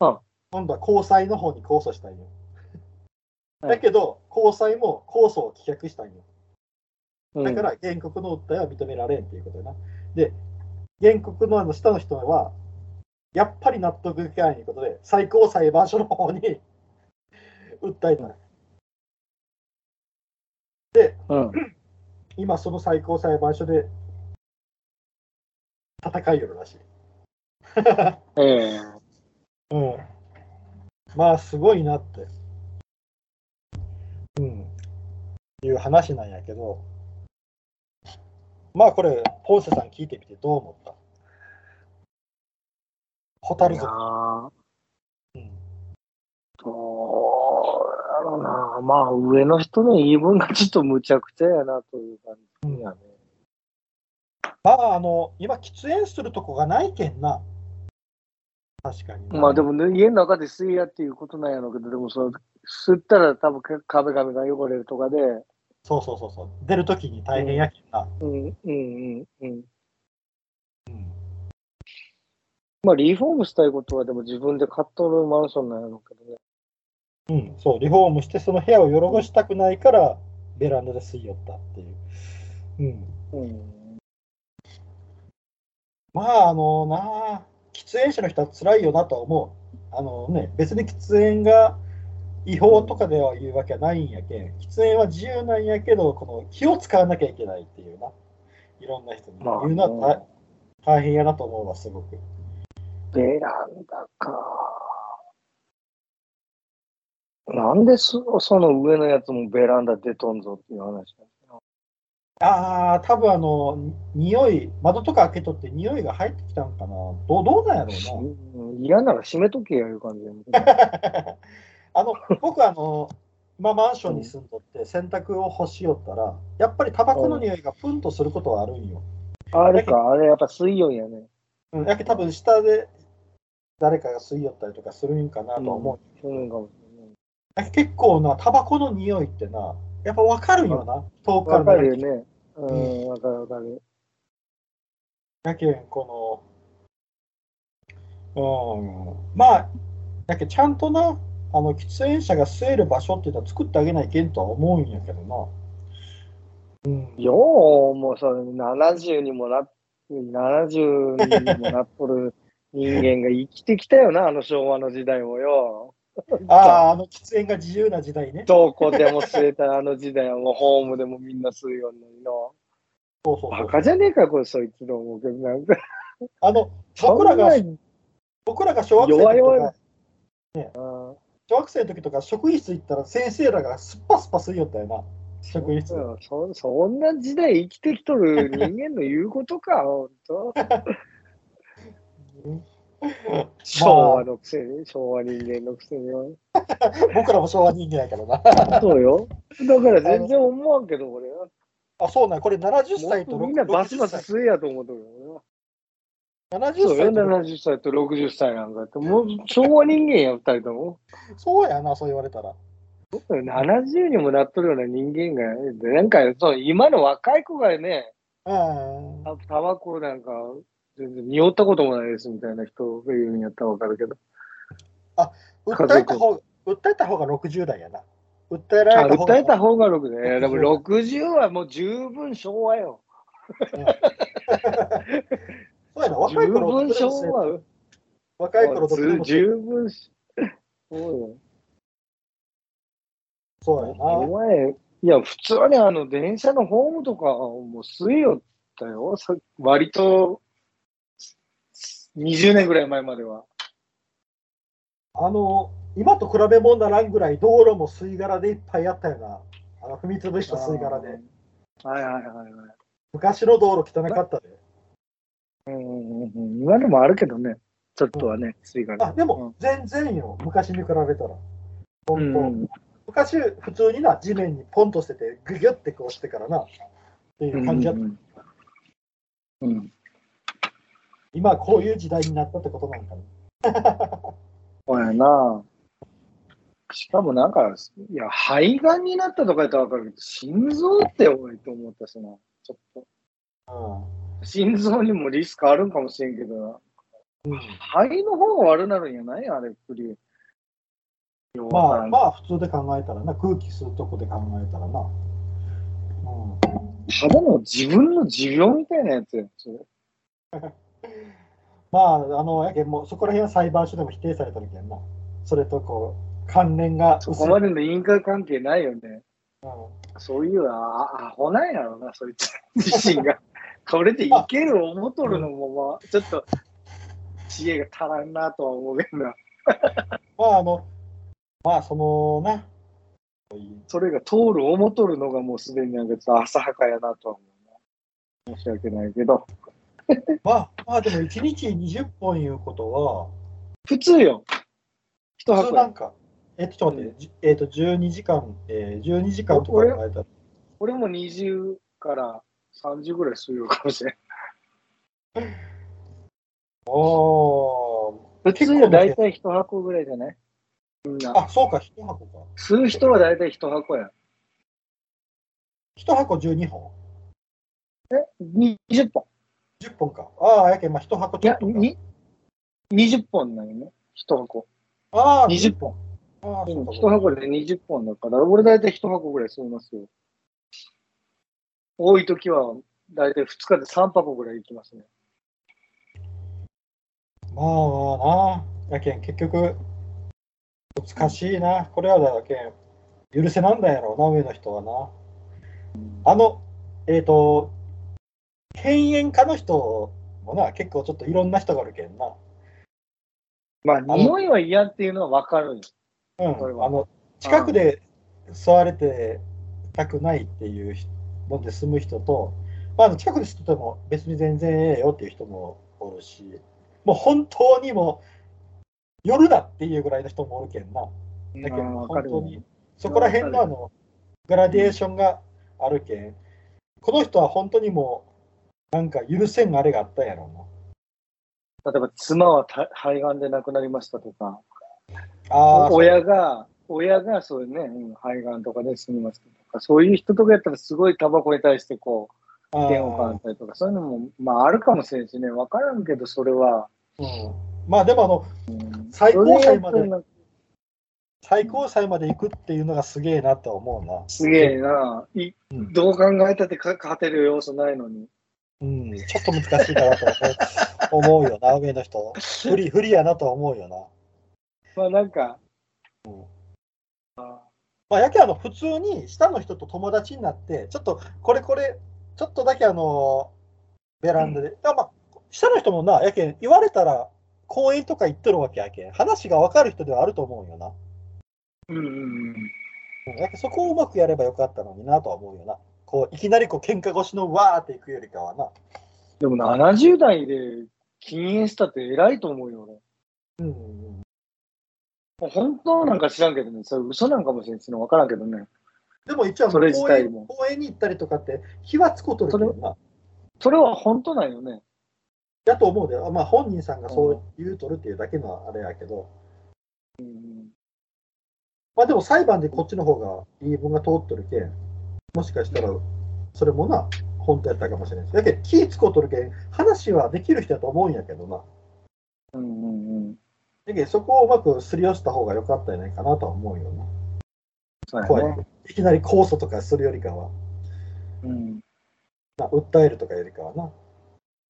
うん今度は高裁の方に控訴したんよ。はいだけど、高裁も控訴を棄却したんよ。うんだから、原告の訴えは認められんっていうことやな。で、原告のあの下の人は、やっぱり納得いかないということで、最高裁判所の方に *laughs* 訴えた。で、うん。今その最高裁判所で戦いよるらしい。ええうん。まあ、すごいなって。うん。いう話なんやけど、まあ、これ、ポンセさん聞いてみてどう思った？ホタル族。ーうんどうやろうな。まあ、上の人の言い分がちょっとむちゃくちゃやなという感じやね。まあ、あの、今、喫煙するとこがないけんな。確かにな。まあでもね、家の中で吸いやっていうことなんやろうけど、でもその、吸ったら多分壁紙が汚れるとかで、そうそうそうそう。出るときに大変やけんな。うん、うん、うん、うん。うん。まあ、リフォームしたいことはでも自分で買っとるマンションなんやろうけどね。うん、そう、リフォームして、その部屋を汚したくないから、ベランダで吸い寄ったっていう。うん。うん。まあ、あのなあ、喫煙者の人は辛いよなとは思う。あのね、別に喫煙が違法とかでは言うわけはないんやけん、喫煙は自由なんやけど、この気を使わなきゃいけないっていうな。いろんな人にまあ言うのは大大変やなと思うわ、すごく。ベランダか。なんでそその上のやつもベランダ出とんぞっていう話。ああ、多分あの、に匂い、窓とか開けとって匂いが入ってきたんかな。どうどうなんやろうな。うん嫌なら閉めとけやいう感じ *laughs* あの僕あの、今マンションに住んどって洗濯を干しよったら、やっぱりタバコの匂いがプンとすることはあるんよ。あれか、あれやっぱ水温やね。うん、やけ多分下で誰かが吸い寄ったりとかするんかなとは思う。そうなんかもしやけ結構な、タバコの匂いってな、やっぱ分かるんよな、遠くから見るるよね。うん、わかるわかる。やけん、この、うん、まあ、やけんちゃんとな、あの喫煙者が吸える場所っていうのは作ってあげないけんとは思うんやけどな。うん、よう、もうそれ70にもな、70にもなっとる人間が生きてきたよな、あの昭和の時代もよ。*laughs* ああ、あの喫煙が自由な時代ね。どこでも吸えたあの時代はもうホームでもみんな吸うようになるの。そうそうバカじゃねえか、これ、そいつの思うけど、なんか。あの僕らが僕らが小学生の時とか弱々あ小小学生の時とか職員室行ったら先生らがスッパスパ吸いよったよな。職員室。そそんな時代生きてきとる人間の言うことか、ほんと。*laughs* 昭和のくせに、昭和人間のくせに。*laughs* 僕らも昭和人間やからな。そうよ。だから全然思わんけど、俺は。あ、そうなん、これ70歳とみんなバスバス吸えやと思うとるよ、俺は。70そうよ、歳と70歳と60歳なんかって、もう昭和人間や、二人とも。そうやな、そう言われたら。70にもなっとるような人間が、でなんかそう今の若い子がね、うタバコなんか全然匂ったこともないですみたいな人が言うんやったらわかるけど、訴えた方訴えた方が60代やな。訴えらあれた方が訴えた方が6で、でも60 60はもう十分昭和よ。そうやな、若十い頃分昭和？よ。若い頃とず十分し、そうよ。そうやな。お前、いや、普通にあの電車のホームとかもう吸いよったよ。さ割と20年ぐらい前までは。あの、今と比べ物ならんぐらい道路も吸い殻でいっぱいあったよな。あの踏み潰した吸い殻で。はいはいはいはい。昔の道路汚かったで。うんうんうん、今でもあるけどね、ちょっとはね、吸い殻。あ、でも全然よ。昔に比べたら。う本当、ん、うん昔、普通にな、地面にポンと捨てて、グギュってこうしてからな。っていう感じだった。うんうん、今、こういう時代になったってことなんかな。そうやな。しかもなんか、いや、肺がんになったとか言ったらわかるけど、心臓って多いと思ったしな、ちょっと。うん。心臓にもリスクあるんかもしれんけどな。うん肺の方が悪なるんやない？あれ、クリまあまあ普通で考えたらな、空気吸うとこで考えたらな。うん、ただの自分の持病みたいなやつやん、それ。*laughs* まあ、あの、やけんもうそこら辺は裁判所でも否定されたけんな。それとこう、関連が。そこまでの因果関係ないよね。うんそういうあアホなんやろな、そいつ自身が。*laughs* これでいける思っとるのも、まあ、ちょっと知恵が足らんなとは思うけどな。*laughs* まあ、あの、まあ、そのな、それが通る思っとるのがもうすでになんかちょっと浅はかやなとは思うな。申し訳ないけど。*laughs* まあ、まあでも1日20本いうことは、普通よ。一普通なんか、えっと、ちょっと待って、じえっと、12時間、えー、12時間とか考えたら、俺も20から30ぐらいするよかもしれん。おー、普通よ、大体一箱ぐらいじゃない？みんな。あ、そうか、1箱か。吸う人は大体一箱や。1箱12本？え ?20 本。10本か。ああ、やけん、まあ、1箱いや、ちょっとか。に20本なのね。一箱。ああ、20本。ああ、そうか。一箱で20本だから、俺大体一箱ぐらい吸いますよ。多い時は大体2日で3箱ぐらい行きますね。まあまあな。やけん、結局、難しいな。これはだけん、許せなんだやろうな、上の人はな。あの、えっ、と、犬猿家の人もな、結構ちょっといろんな人がおるけんな。まあ、の匂いは嫌っていうのは分かるん。うん、あの、近くで吸われてたくないっていうので住む人と、まああの、近くで吸ってても別に全然ええよっていう人もおるし、もう本当にも、夜だっていうぐらいの人もおるけんな。だけど本当にそこら辺のあの、グラデーションがあるけん、この人は本当にもう、なんか許せんあれがあったんやろ例えば、妻はた肺がんで亡くなりましたとか、うな。ああ、親が、親がそういうね、うん肺がんとかで死にましたとか、そういう人とかやったらすごいタバコに対してこう、嫌悪感あったりとか、そういうのも、まああるかもしれんしね、分からんけど、それは。うんまあでもあの、うん最高裁まで最高裁まで行くっていうのがすげえなとは思うな。すげえな。いうんどう考えたってか勝てる要素ないのに。うん、ちょっと難しいかなと思うよな、上の人。不利、不利やなとは思うよな。まあなんか、まあ、やけあの、普通に下の人と友達になって、ちょっとこれこれ、ちょっとだけあの、ベランダで。あまあ、下の人もな、やけん、言われたら公園とか行っとるわけやけん。話が分かる人ではあると思うよな。うんうんうん。うんやっぱそこをうまくやればよかったのになとは思うよな。こういきなりこう喧嘩越しのわーっていくよりかはな。でも70代で禁煙したって偉いと思うよ、俺。うんうん、本当なんか知らんけどね、それ嘘なんかもしれんしの分からんけどね。でも一応それ自公園体も公園に行ったりとかって火はつことるけどな。それは本当なんよね。だと思うで、まあ本人さんがそう言うとるっていうだけのあれやけど、うんまあでも裁判でこっちの方が言い分が通っとるけん、もしかしたらそれもな、本当やったかもしれないだけど気つこうとるけん、話はできる人やと思うんやけどな。うんうんうん。だけどそこをうまくすり寄せた方が良かったんじゃないかなとは思うよな。そうやね。いきなり控訴とかするよりかは、うん。な訴えるとかよりかはな。っ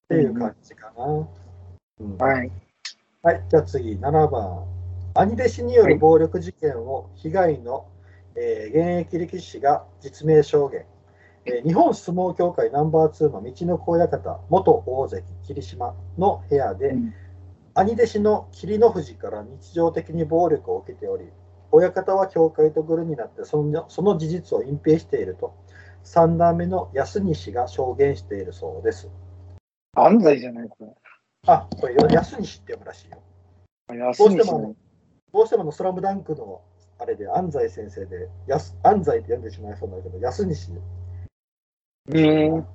ていう感じかな。うんはい。はい、じゃあ次、7番。兄弟子による暴力事件を被害の、えー現役力士が実名証言。えー日本相撲協会ナンバー2の道の子親方、元大関霧島の部屋で、うん兄弟子の霧の富士から日常的に暴力を受けており、親方は協会とグルになってそのその事実を隠蔽していると、3段目の安西が証言しているそうです。安西じゃない、こあ、これ、安西って読むらしいよ。れ。安どうして西もどうしてもあのスラムダンクのあれで安西先生で、やす安西って読んでしまいそうなんだけど、安西。うん。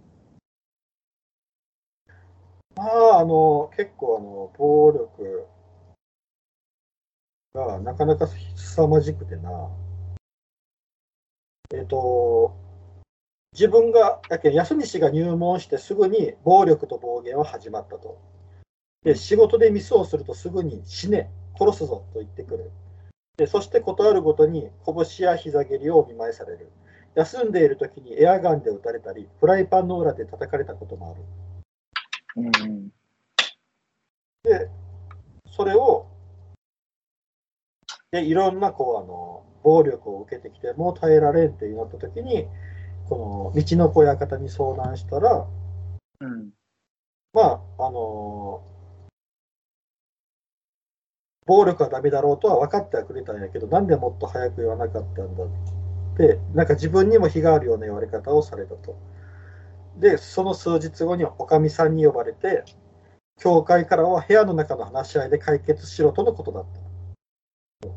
まあ、あの、結構あの、暴力がなかなか凄まじくてな。えっ、と、自分が、やけん安西が入門してすぐに暴力と暴言は始まったと。で、仕事でミスをするとすぐに死ね、殺すぞと言ってくる。で、そして断るごとに拳や膝蹴りをお見舞いされる。休んでいる時にエアガンで撃たれたり、フライパンの裏で叩かれたこともある。うん。で、それを、で、いろんな、こう、あの、暴力を受けてきて、もう耐えられんってなった時に、この、道の子親方に相談したら、うん。まあ、あの暴力はダメだろうとは分かってはくれたんやけど、なんでもっと早く言わなかったんだって、なんか自分にも非があるような言われ方をされたと。で、その数日後におかみさんに呼ばれて、教会からは部屋の中の話し合いで解決しろとのことだった。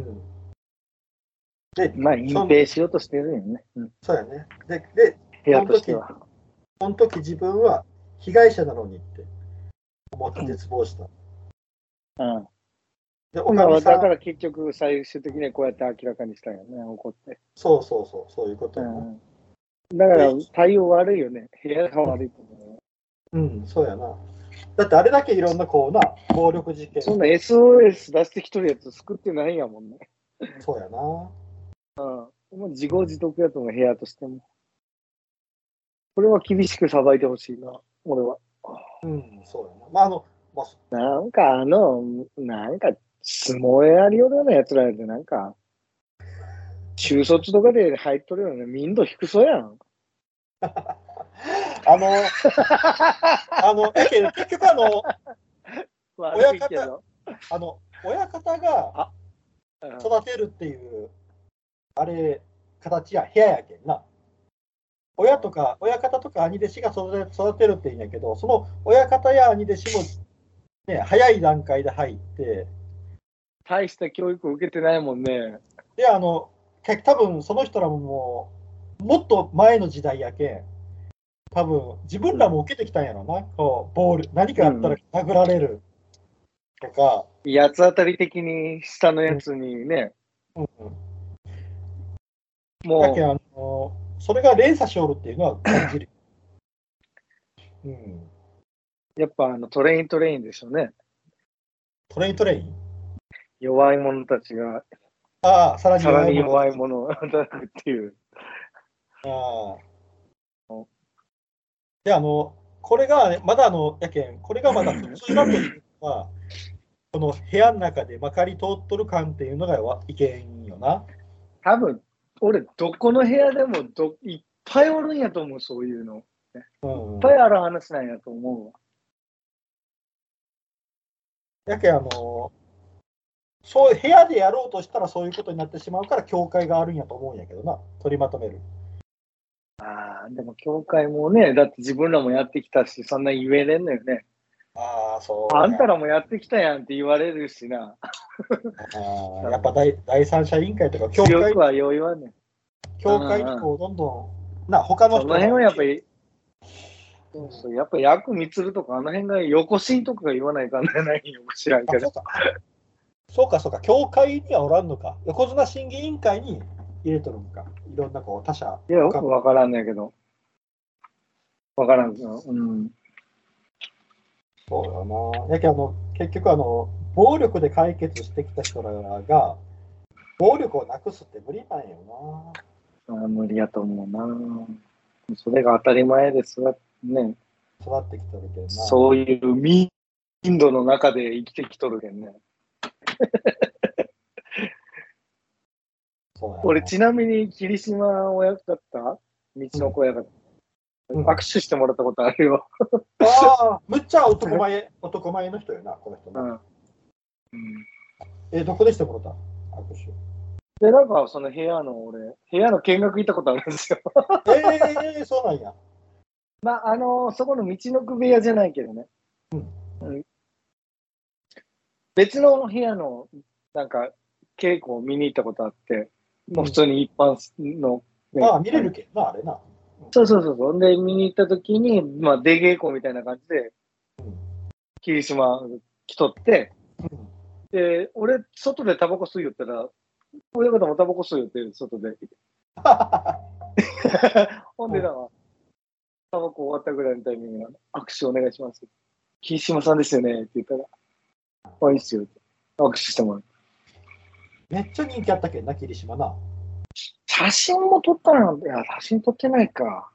うん。で、まあ、隠蔽しようとしてるよね。うん。そうやね。で、で、部屋としては。その時自分は被害者なのにって思って絶望した。うん。で、おまあ、かみさんだから結局、最終的にはこうやって明らかにしたよね、怒って。そうそうそう、そういうことうやな。ん。だから、対応悪いよね。部屋が悪いと思う。うん、そうやな。だってあれだけいろんなこうな、暴力事件、そんな SOS 出してきとるやつ救ってないんやもんね。そうやな。うん。もう自業自得やと思う、部屋としても。これは厳しく裁いてほしいな、俺は。うん、そうやな。まあ、あの、まあ、なんかあの、なんか相撲やりようなやつらでなんか、中卒とかで入っとるよね。民度低そうやん。*laughs* あの、あの、だけど結局あの、悪いけど。あの、親方がうん育てるっていう、あれ、形や部屋やけんな。親とか、親方とか兄弟子が育て育てるって言うんやけど、その親方や兄弟子も、ね、早い段階で入って、大した教育を受けてないもんね。で、あの、け多分その人らももう、もっと前の時代やけん、多分自分らも受けてきたんやろな、こう、ボール、何かあったら殴られる。とか、八つ当たり的に下のやつにね、うん、もだけんあの、それが連鎖しおるっていうのは感じる。*laughs* うん、う、やっぱあの Train Train でしょうね。 Train Train？弱い者たちがああ、さらにさらにもの弱い者を *laughs* 叩くっていう。ああ。で、あの、これが、ね、まだあの、やけん、これがまだ普通だというのは、*laughs* この部屋の中でまかり通っとる感っていうのがわいけんよな。多分、俺、どこの部屋でもどいっぱいおるんやと思う、そういうの。うんいっぱいある話なんやと思うわ。やけん、あの、そう部屋でやろうとしたらそういうことになってしまうから、教会があるんやと思うんやけどな、取りまとめる。ああ、でも教会もね、だって自分らもやってきたし、そんな言えれんのよね。ああ、そう、あんたらもやってきたやんって言われるしな。あーやっぱ第第三者委員会とか、教会はよう言わんねん。教会にこうどんどん、な、他の人その辺はやっぱり、そうそうやっぱ薬みつるとか、あの辺が横心とかが言わないかんねないよ、知らんけど。あそうか。そうか、そうか、教会にはおらんのか。横綱審議委員会に入れとるのか。いろんなこう他者。いや、よくわからんねんけど。わからんけど。うん。そうよな。やけどあの、結局あの、暴力で解決してきた人らが、暴力をなくすって無理なんよあー無理やと思うな。それが当たり前ですわ。ね。な。育ってきとるけどな。そういう民度の中で生きてきとるけんね。そうやな俺、ちなみに霧島親方、道の子親方、うん握手してもらったことあるよ。ああ、むっちゃ男前、男前の人よな、この人な。うん。え、どこでしてもらった？握手。で、なんか、その部屋の、俺、部屋の見学行ったことあるんですよ。ええそうなんや。まあ、あのそこの道のく部屋じゃないけどね。うん別の部屋の、なんか、稽古を見に行ったことあって、もう普通に一般の、ねまあ、見れるけんな、あれな。そうそうそうそう。で、見に行った時に、まあ、出稽古みたいな感じで、うん霧島来とって、うんで、俺、外でタバコ吸いよったら、親方もタバコ吸いよって、外で。*laughs* ほんでな、タバコ終わったぐらいのタイミングなの握手お願いします。霧島さんですよねって言ったら、あ、いいっすよって。握手してもらう。めっちゃ人気あったけ？んな、霧島な。写真も撮ったの？いや、写真撮ってないか。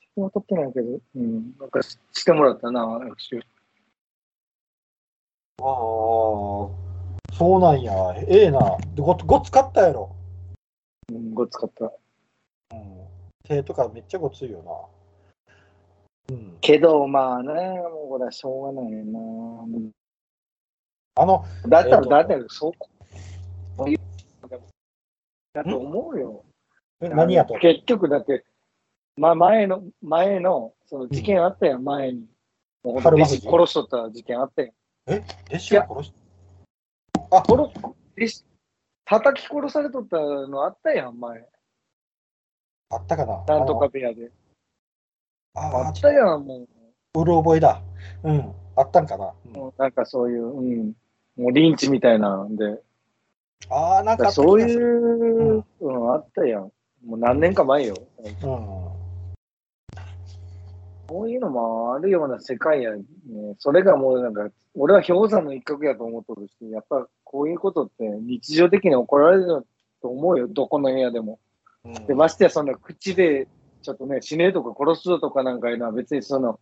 写真も撮ってないけど、うん、なんかししてもらったな、握手。ああ、そうなんや。ええな。ごごつかったやろ。うん、ごつかった。うん。手とかめっちゃごついよな。うん。けど、まあね、もうこれはしょうがないよあの、な。だったら、だったら、そう、そういう、だと思うよ。え何やと？結局、だって、まあ、前の、前の、その事件あったやん、前に。もう弟子殺しとった事件あったやん。弟子を殺し？あ、殺、弟子、叩き殺されとったのあったやん、前。あったかな？なんとか部屋で。あの。あったやん、もうる覚えだ。うん。あったんかな。うんなんかそういう、うん。もうリンチみたいなんで。ああ、なんかそうい。う、うん、あったやん。もう何年か前よ。うん。こういうのもあるような世界やね。それがもうなんか、俺は氷山の一角やと思っとるし、やっぱこういうことって日常的に起こられると思うよ、どこの部屋でも。うんで、ましてやそんな口で、ちょっとね、死ねとか殺すぞとかなんかいうのは別にその、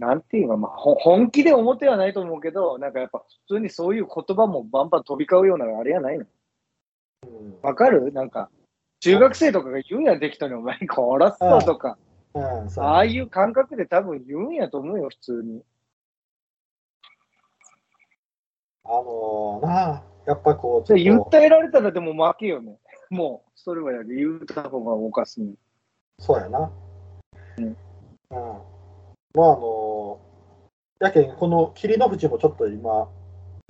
なんていうか、まあ、ほ本気で思ってはないと思うけど、なんかやっぱ普通にそういう言葉もバンバン飛び交うようなあれやないの？うんわかる？なんか、中学生とかが言うんや、適当にお前殺すぞとか。うん、そうああいう感覚で多分言うんやと思うよ、普通に。あのーなあ、やっぱこう、訴えられたらでも負けよね。もう、それはやり言うた方がおかしい。そうやな。うんうん。まあ、あのーやけん、この霧の淵もちょっと今、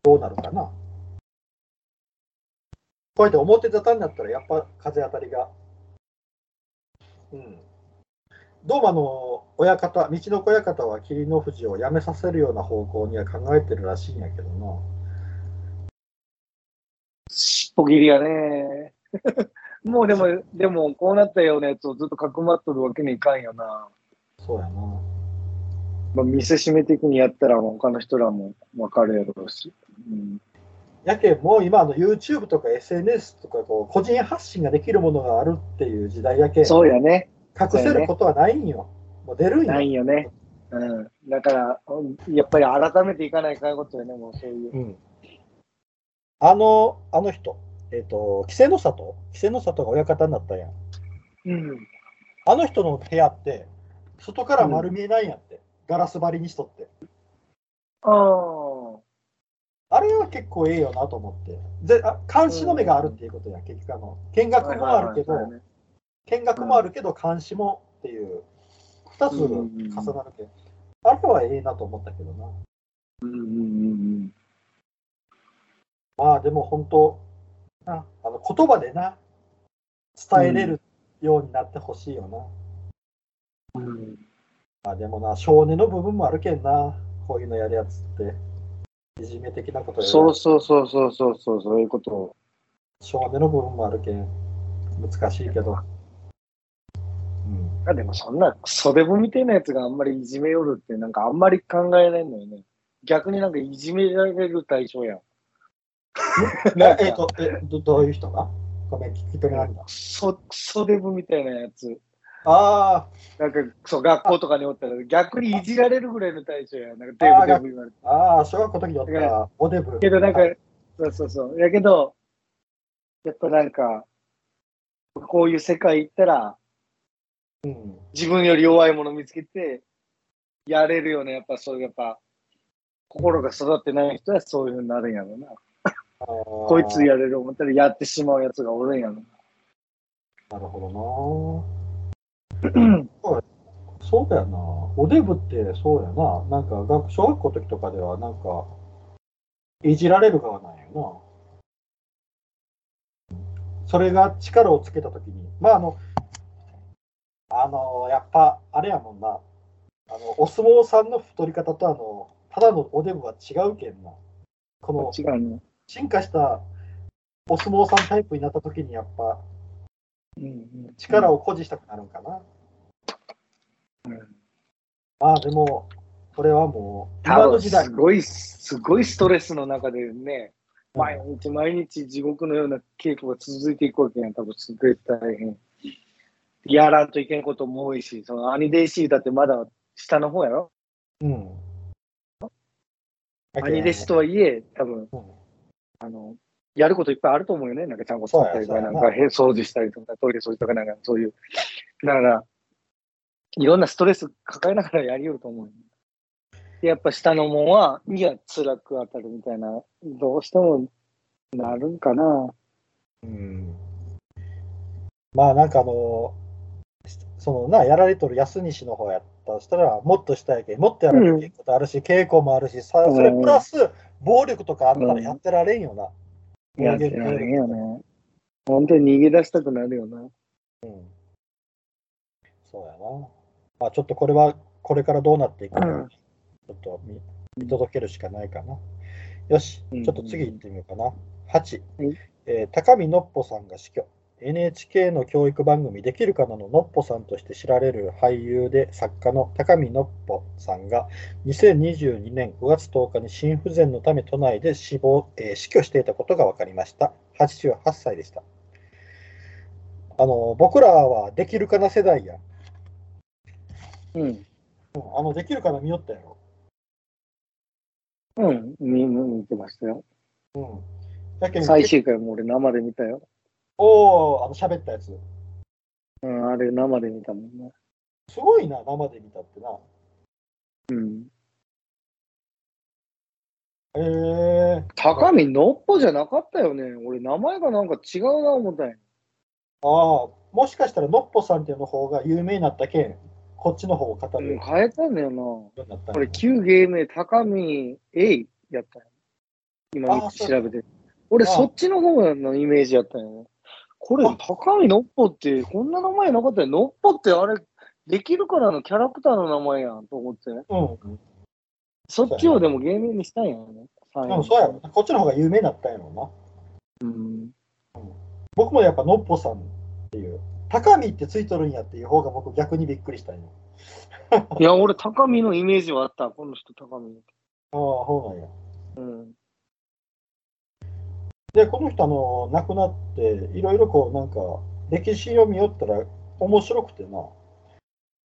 どうなるかな。こうやって表沙汰になったら、やっぱ風当たりが。うん。どうもあの、親方、道の子親方は霧の富士をやめさせるような方向には考えてるらしいんやけどな。しっぽ切りやね。*laughs* もうでも、でも、こうなったようなやつをずっとかくまっとるわけにいかんよな。そうやな。まあ、見せしめ的にやったら、他の人らもわかるやろうし。うん、やけんもう今あの YouTube とか SNS とかこう個人発信ができるものがあるっていう時代やけんそうやね。隠せることはないんよ。もう出るんよ。ないよね。うん。だから、やっぱり改めていかないかんことよね、もうそういう。うん、あの、あの人、えっ、と、稀勢の里？稀勢の里が親方になったやん。うん。あの人の部屋って、外から丸見えないんやって。ガラス張りにしとって。ああ。あれは結構ええよなと思って。ぜあ監視の目があるっていうことや、結局あの。見学もあるけど、見学もあるけど監視もっていう、二つ重なるけど、あれはええなと思ったけどな。うんうんうんまあでも本当、なあの言葉でな、伝えれるようになってほしいよな。うんうん。まあでもな、少年の部分もあるけんな、こういうのやるやつって。いじめ的なことやるそうそうそうそうそうそう、そういうことを。少年の部分もあるけん、難しいけど。うん、あでもそんな、袖部みたいなやつがあんまりいじめよるって、なんかあんまり考えないのよね。逆になんかいじめられる対象やん。*laughs* なんかえっ、とえど、どういう人が？ごめん、聞き取れないんだ。そ袖部みたいなやつ。あなんか、そう、学校とかにおったら逆にいじられるぐらいの対象やん。なんかデブデブ言われて。あ、ああ、小学校の時におっだからたおデブ。けどなんかはい、そうそうそう。やけど、やっぱなんか、こういう世界行ったら、うん、自分より弱いもの見つけて、やれるよね。やっぱそういう、やっぱ、心が育ってない人はそういうふうになるんやろな。ここいつやれる思ったらやってしまうやつがおるんやろな。なるほどな。*clears throat* そうだよな。おデブってそうやな。なんか学小学校の時とかではなんか、いじられる側なんよな。それが力をつけた時に、まああの、あの、やっぱあれやもんな。あの、お相撲さんの太り方とあの、ただのおデブは違うけんな。この違うね。進化したお相撲さんタイプになった時にやっぱ力を誇示したくなるんかな。うんまあでも、これはもう、今の時代す、ごい、すごいストレスの中でね、毎日毎日地獄のような稽古が続いていくわけやん。多分すごい大変。やらんといけんことも多いし、そのアニデイシーだってまだ下の方やろ？うん。アニデシとはいえ、多分、うんあの、やることいっぱいあると思うよね。なんかちゃんこ作ったりとか、なんかへ掃除したりとか、トイレ掃除とか、なんかそういう。だから、いろんなストレス抱えながらやりよると思うやっぱ下のもんは、いや、辛く当たるみたいな、どうしてもなるんかな。うん。まあなんかあの、そのな、やられとる安西の方やったとしたら、もっとしたやけん、もっとやられることあるし、稽古もあるし、さそれプラス、暴力とかあったらやってられんよな。やってられんよね。本当に逃げ出したくなるよな。うん。そうやな。まあちょっとこれは、これからどうなっていくか、うんちょっと見見届けるしかないかな。よし、うんちょっと次行ってみようかな。8、はいえー高見のっぽさんが死去。NHK の教育番組できるかなののっぽさんとして知られる俳優で作家の高見のっぽさんが2022年5月10日に心不全のため都内で死亡、えー死去していたことが分かりました。88歳でした。あの僕らはできるかな世代や。うん。うんあのできるかな見よったやろ。うん。見見てましたよ。うん。だけど最終回も俺生で見たよ。おお、あの喋ったやつ。うん、あれ生で見たもんね。すごいな、生で見たってな。うん。えー、高見のっぽじゃなかったよね。俺、名前がなんか違うな思ったんや。ああ、もしかしたらのっぽさんっていうの方が有名になったけん、こっちの方を語るようん、変えたんだよな。なこれ、旧芸名、高見栄やったんや今調べて。俺、あそっちの方のイメージやったんやね。これあ、高見のっぽって、こんな名前なかったよ。のっぽってあれ、できるからのキャラクターの名前やんと思って。うん。そっちをでも芸名にしたんやね。うん、そうやろ。こっちの方が有名になったんやろな。うん。僕もやっぱのっぽさんっていう、高見ってついとるんやっていう方が僕逆にびっくりしたんよ。いや、俺、高見のイメージはあった。この人、高見。ああ、そうなんや。うん。で、この人、あの、亡くなって、いろいろこう、なんか、歴史を見よったら面白くてな。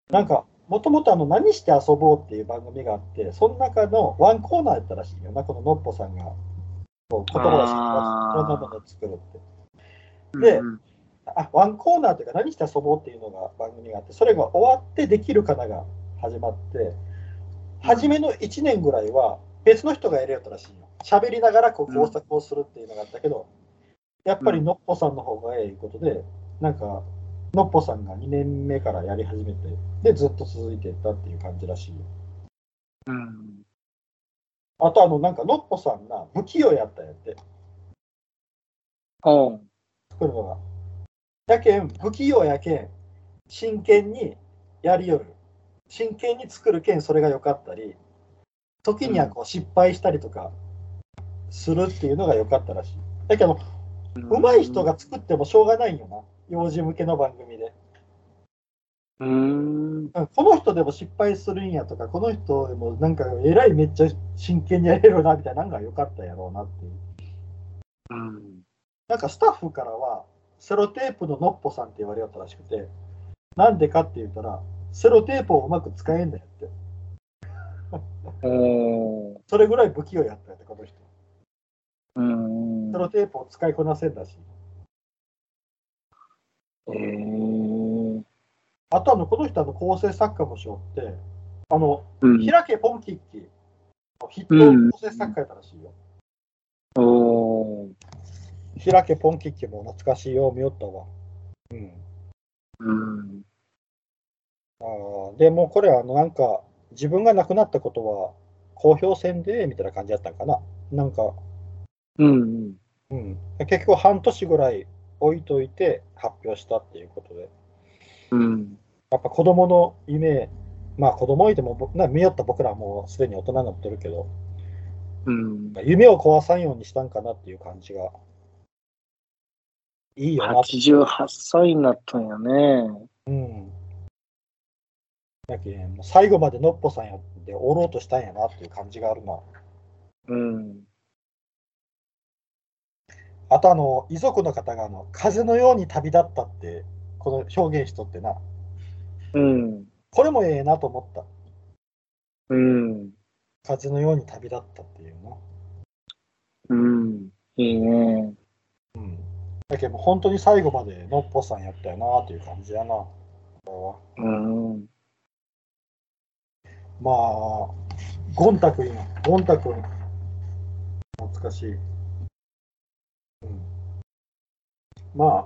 なんか、もともとあの、何して遊ぼうっていう番組があって、その中のワンコーナーやったらしいよな、こののっぽさんが、こう言葉を知っていろんなものを作るって。でうんあ、ワンコーナーというか、何して遊ぼうっていうのが番組があって、それが終わってできるかなが始まって、初めの1年ぐらいは別の人がやりよったらしいよ。喋りながらこう工作をするっていうのがあったけど、やっぱりのっぽさんの方がええいうことで、なんか、のっぽさんが2年目からやり始めて、で、ずっと続いていったっていう感じらしいよ。うん。あと、あの、なんか、のっぽさんが不器用やったんやって、うん。作るのが。やけん、不器用やけん、真剣にやりよる。真剣に作るけん、それが良かったり、時にはこう失敗したりとかするっていうのが良かったらしい。だけど、上手い人が作ってもしょうがないんよな。幼児向けの番組で。うーん。うんこの人でも失敗するんやとか、この人でもなんかえらいめっちゃ真剣にやれるなみたいなのが良かったやろうなっていう。うん。なんかスタッフからは、セロテープののっぽさんって言われよったらしくて、なんでかって言ったら、セロテープをうまく使えんだよって。それぐらい不器用やったよって、この人。うんセ。ロテープを使いこなせんだし。えー。あとあの、この人あの構成作家もしよって、あの、うん。開けポンキッキのヒット構成作家やったらしいよ。おー。開けポンキッキも懐かしいよ、見よったわ。うん。うん。あーでもうこれあのなんか自分が亡くなったことは公表せんでみたいな感じだったんかな。なんか、うん。うん、結局半年ぐらい置いといて発表したっていうことで、うん。やっぱ子供の夢、まあ子供いても僕な見よった僕らはもうすでに大人になってるけど、うん。夢を壊さんようにしたんかなっていう感じが。いいよなって。88歳になったんやね。うん。だけんもう最後までのっぽさんやっておろうとしたんやなっていう感じがあるな。うん。あとあの、遺族の方があの風のように旅立ったって、この表現しとってな、うん。これもええなと思った。うん。風のように旅立ったっていうな。うん。いいね。うん。だけど本当に最後までのっぽさんやったよなっていう感じやな。これはうん。まあ、ゴン太くんや。ゴン太くん。懐かしい。うん。まあ、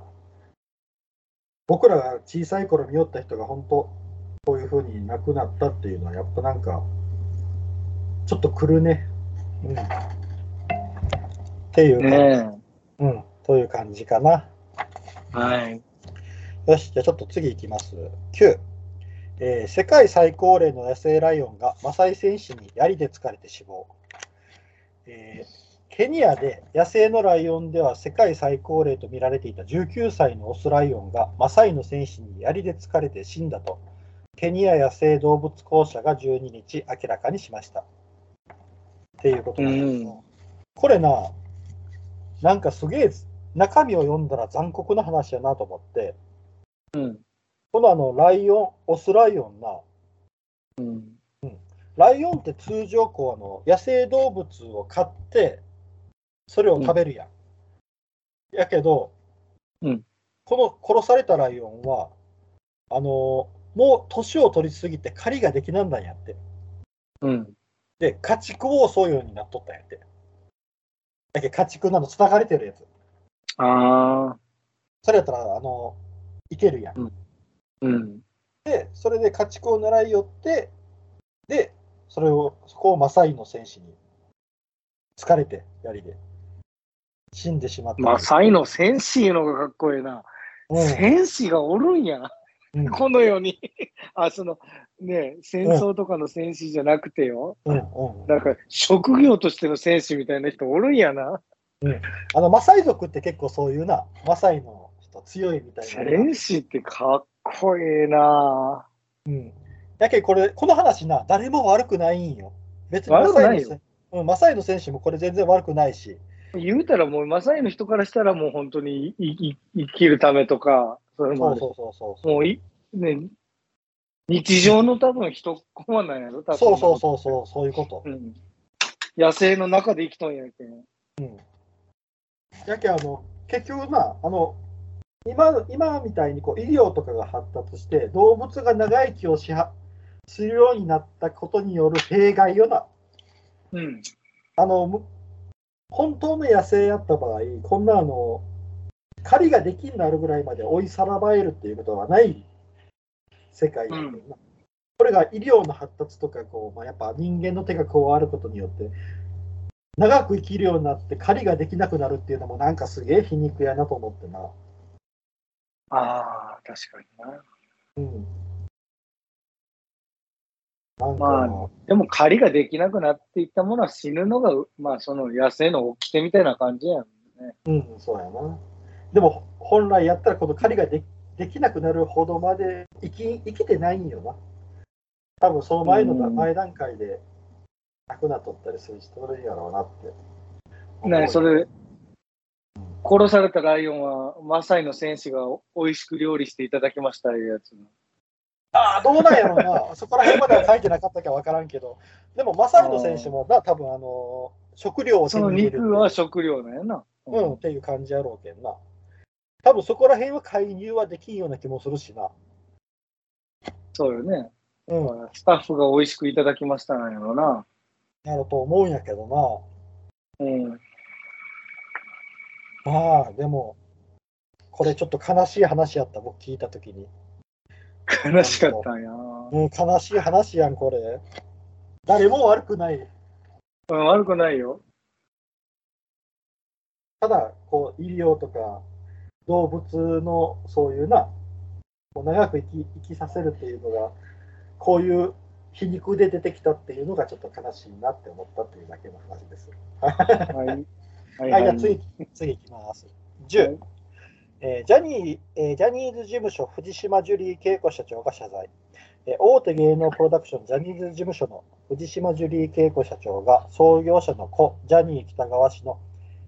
僕らが小さい頃見よった人が本当、こういうふうに亡くなったっていうのは、やっぱなんか、ちょっと来るね。うん。っていう感じ、ねうん。という感じかな。え。はい。よし、じゃあちょっと次いきます。9、えー世界最高齢の野生ライオンがマサイ戦士に槍で突かれて死亡。えーケニアで野生のライオンでは世界最高齢と見られていた19歳のオスライオンがマサイの戦士に槍で突かれて死んだと、ケニア野生動物公社が12日明らかにしました。っていうことなんですけど、うんこれな、なんかすげえ中身を読んだら残酷な話やなと思って、うん。このあのライオン、オスライオンな、うん。ライオンって通常こうあの野生動物を飼って、それを食べるやん。やけど、うんこの殺されたライオンは、あのもう年を取りすぎて狩りができなんだんやって。うん。で、家畜を襲うようになっとったんやって。だけど家畜なの、繋がれてるやつ。ああ。それやったら、あの、いけるやん。うん。で、それで家畜を狙い寄って、で、それを、そこをマサイの戦士に疲れて、槍で。死んでしまった。マサイの戦士のがかっこいいな。うん戦士がおるんや。うんこの世に。*laughs* あ、その、ね、戦争とかの戦士じゃなくてよ。うんうんなんか、職業としての戦士みたいな人おるんやな。あの、マサイ族って結構そういうな、マサイの人強いみたいな。戦士ってかっこいいな。うん。やけんこれ、この話な、誰も悪くないんよ。別にマ悪くないよサイのせうん、マサイの選手もこれ全然悪くないし。言うたらもう、マサイの人からしたらもう本当にいい生きるためとか、それもそうそうそうそう。もうい、ね、日常の多分一コマなんやろ、多分。そうそうそうそう、そういうこと。うん。野生の中で生きとんやけん。やけんあの、結局な、あの、今今みたいにこう医療とかが発達して、動物が長生きをしはするようになったことによる弊害よな。うん。あのむ本当の野生やった場合、こんなあの、狩りができになるぐらいまで追いさらばえるっていうことはない世界だけどな、これが医療の発達とかこう、まあ、やっぱ人間の手が加わることによって、長く生きるようになって狩りができなくなるっていうのもなんかすげえ皮肉やなと思ってな。ああ、確かにな。うん。まあでも狩りができなくなっていったものは死ぬのが、まあその野生の掟みたいな感じやん。うん、そうやな。でも本来やったらこの狩りがでできなくなるほどまで生き生きてないんよな。多分その前のだうん前段階で亡くなっとったりする人おるんやろうなって。ねそれ、殺されたライオンは、マサイの戦士が美味しく料理していただきましたいうやつ。ああ、どうなんやろうな。*laughs* そこら辺までは書いてなかったかわからんけど、でもマサイの選手もな、多分あの食料を手そのに入れる肉は食料なんやな。うん、っていう感じやろうけんな。多分そこら辺は介入はできんような気もするしな。そうよね。うん、スタッフが美味しくいただきましたなんやろな。やろうと思うんやけどうん。な。まあ、でも、これちょっと悲しい話やった、僕聞いたときに。悲しかったんや。うん、悲しい話やん、これ。誰も悪くない。うん、悪くないよ。ただ、こう、医療とか、動物のそういうな、こう長く生き生きさせるっていうのが、こういう皮肉で出てきたっていうのがちょっと悲しいなって思ったっていうだけの話です。はい。はいはい、じゃあ次、次いきます。10、えージャニーえージャニーズ事務所藤島ジュリー景子社長が謝罪、えー大手芸能プロダクションジャニーズ事務所の藤島ジュリー景子社長が創業者の子ジャニー喜多川氏の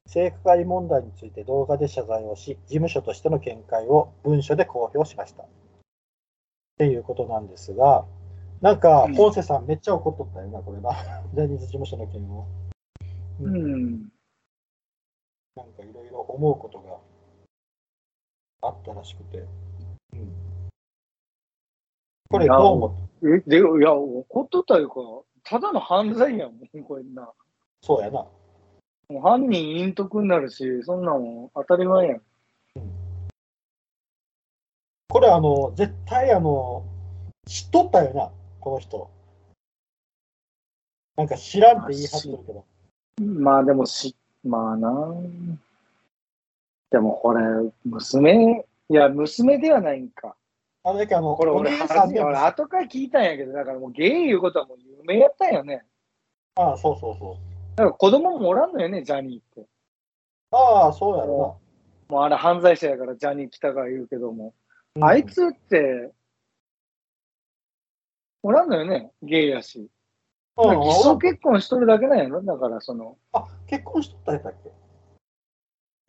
性加害問題について動画で謝罪をし事務所としての見解を文書で公表しました。っていうことなんですがなんかうん。ポンセさんめっちゃ怒っとったよなこれな。ジャニーズ事務所の件を。うん。なんかいろいろ思うことがあったらしくて。うん、これどう思うえ、で、いや、怒っとったいうか、ただの犯罪やもん、これな。そうやな。もう犯人隠匿になるし、そんなんもん当たり前やん。これあの、絶対あの、知っとったよな、この人。なんか知らんって言い張ってるけど。まあでもし、まあな。でもこれ、娘、いや、娘ではないんか。あの、だけどあの、これ俺、俺後から聞いたんやけど、だからもうゲイいうことはもう有名やったんよね。ああ、そうそうそう。だから子供もおらんのよね、ジャニーって。ああ、そうやろもうあれ犯罪者やからジャニー来たが言うけども。な。あいつって、おらんのよね、ゲイやし。うん、うん偽装結婚しとるだけなんやろ？だから、その、あ、結婚しとったやったっけ？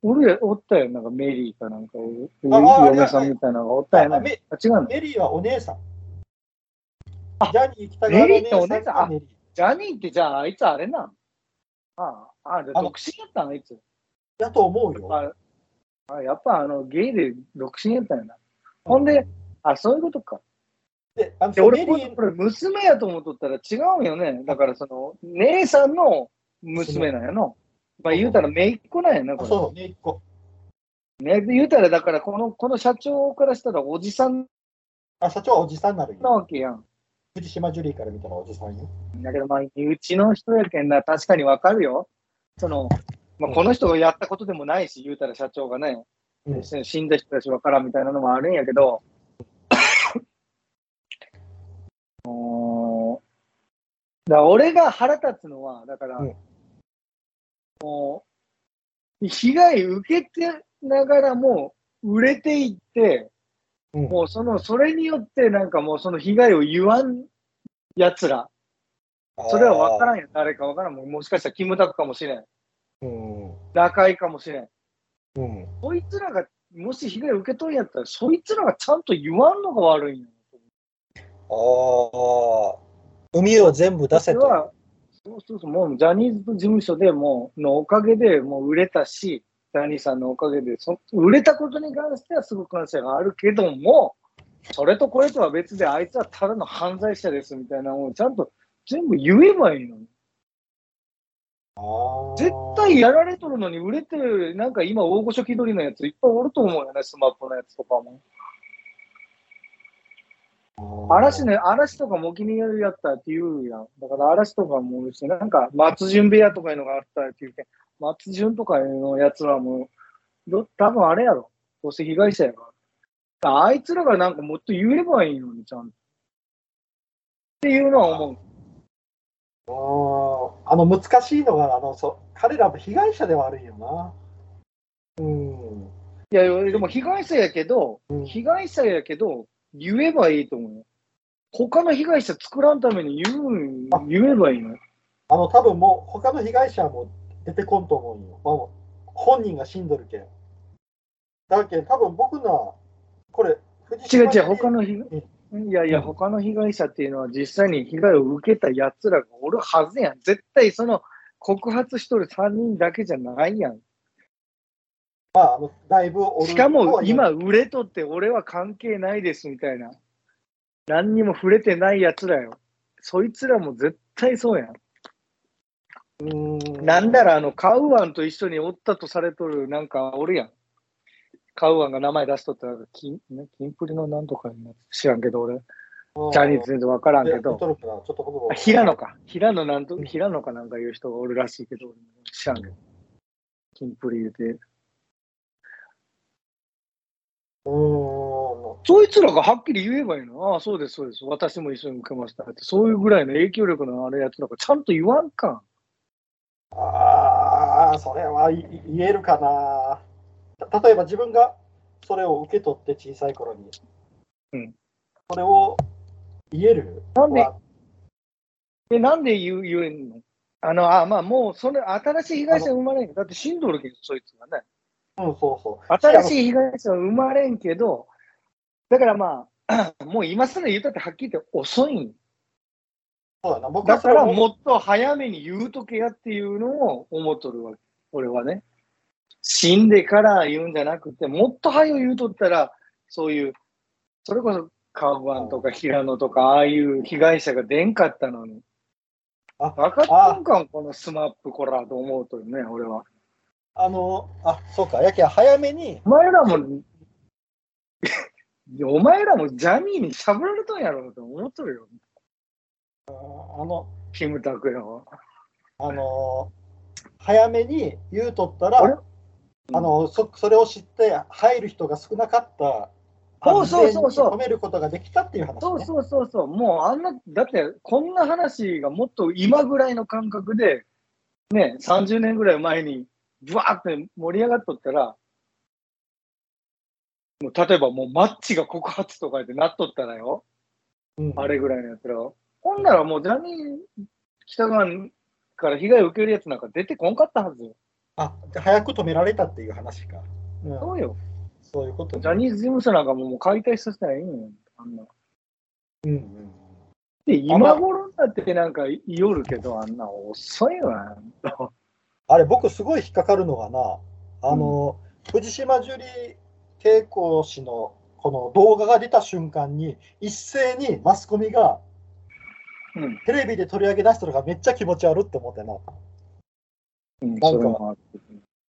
俺、おったよ、なんかメリーかなんか、おああ嫁さんみたいなのがおったよあね。メあ、違うの？メリーはお姉さん。あジャニー北川のメリーってお姉さんがメリー。ジャニーってじゃあ、あいつあれなん？ああ、あ、じゃあ独身やったんあいつ。だと思うよ。ああやっぱあの、ゲイで独身やったんやな。ほんで、あ、そういうことか。で、あので俺、これ娘やと思っとったら違うんよね。だからその、姉さんの娘なんやの。まあ言うたら姪っ子なんやな、これ。あそう、ね、一個。ね、言うたらだからこの、この社長からしたらおじさんあ、社長はおじさんになるなよ。わけやん。藤島ジュリーから見たらおじさんよ。だけどまあ、身内の人やけんな、確かにわかるよ。その、まあ、この人がやったことでもないし、言うたら社長がね、うん死んだ人たちわからんみたいなのもあるんやけど、*coughs* おーだ俺が腹立つのは、だから、うん被害受けてながらも、売れていって、うんもうその、それによってなんかもうその被害を言わん奴ら、それは分からんよ。誰か分からん。もしかしたらキムタクかもしれん。うん。中井かもしれん。うん。そいつらが、もし被害受けとんやったら、そいつらがちゃんと言わんのが悪いんよ。ああ。海を全部出せと。そ、うそうそう、もうジャニーズ事務所でもう、のおかげでもう売れたし、ジャニーさんのおかげでそ、売れたことに関してはすごく感謝があるけども、それとこれとは別で、あいつはただの犯罪者ですみたいなのをちゃんと全部言えばいいのに。絶対やられとるのに売れてる、なんか今大御所気取りのやついっぱいおると思うよね、スマップのやつとかも。嵐ね、嵐とかもお気に入りやったって言うやん。だから嵐とかもおるし、なんか松潤部屋とかいうのがあったって言うけん、松潤とかいうのやつはもう、ど多分あれやろ。どうせ被害者やから。あいつらがなんかもっと言えばいいのに、ちゃんと。っていうのは思う。あの難しいのがあのそう彼らも被害者ではあるんよな。うん。いや、でも被害者やけど、うん被害者やけど、言えばいいと思うよ。他の被害者作らんために言うんあ言えばいいの。あの多分もう他の被害者も出てこんと思うんよ。まあ、本人が死んどるけん。だけん多分僕のこれ藤違う違う、島他の被いやいや、他の被害者っていうのは実際に被害を受けた奴らがおるはずやん。絶対その告発しとる3人だけじゃないやん。まああのだいぶしかも今売れとって俺は関係ないですみたいな。何にも触れてない奴らよ。そいつらも絶対そうやん。うんなんだらあの、カウアンと一緒におったとされとるなんかおるやん。カウアンが名前出しとったら、金ね金プリのなんとかにな知らんけど、俺、ジャニーズ全然わからんけど、平野か。平野なんと、平野かなんかいう人がおるらしいけど、知らんけど。金プリ言うて。うーんそいつらがはっきり言えばいいの？ああ、そうです、そうです。私も一緒に受けましたって。そういうぐらいの影響力のあるやつらがちゃんと言わんかん。ああ、それはい言えるかな。た例えば自分がそれを受け取って小さい頃に、うんそれを言える？なんで？はえ、なんで言う言えんの？あの、あ、まあもう、それ、新しい被害者生まれん。だって死んどるけど、そいつがね。うん、そうそう。新い。しい被害者は生まれんけど、だからまあ、*clears throat* もう今更言ったってはっきり言って遅いん。そうだな。僕はだからもっと早めに言うとけやっていうのを思っとるわけ。俺はね。死んでから言うんじゃなくて、もっと早く言うとったら、そういう、それこそカウアンとか平野とか、ああいう被害者が出んかったのに。あ分かったんかん、このスマップこらと思うとるね、俺は。あの、あ、そうか。やけん早めに、お前らも、お前らもジャニーにしゃぶられたんやろうと思っとるよ、あの、キムタクやは。あの、早めに言うとったら、あの、そそれを知って入る人が少なかった。そうそうそうそうめることができたっていう話、ね。そうそうそうそう、もうあんな、だってこんな話がもっと今ぐらいの感覚で、ね、30年ぐらい前に、ぶわーって盛り上がっとったら、もう例えばもうマッチが告発とかでなっとったらよ、うんあれぐらいのやつらを。ほんならもうジャニー北側から被害を受けるやつなんか出てこんかったはずよ。あ、じゃあ早く止められたっていう話か。うん、そうよ。そういうことねジャニーズ事務所なんかもうもう解体させたらいいんよ。あんな。うんうん。で、今頃だってなんか言おるけど、あんな遅いわ。あれ、僕すごい引っかかるのがな、あの、藤島ジュリー景子氏のこの動画が出た瞬間に、一斉にマスコミがうん。テレビで取り上げ出したのがめっちゃ気持ち悪って思ってな。うん、なんか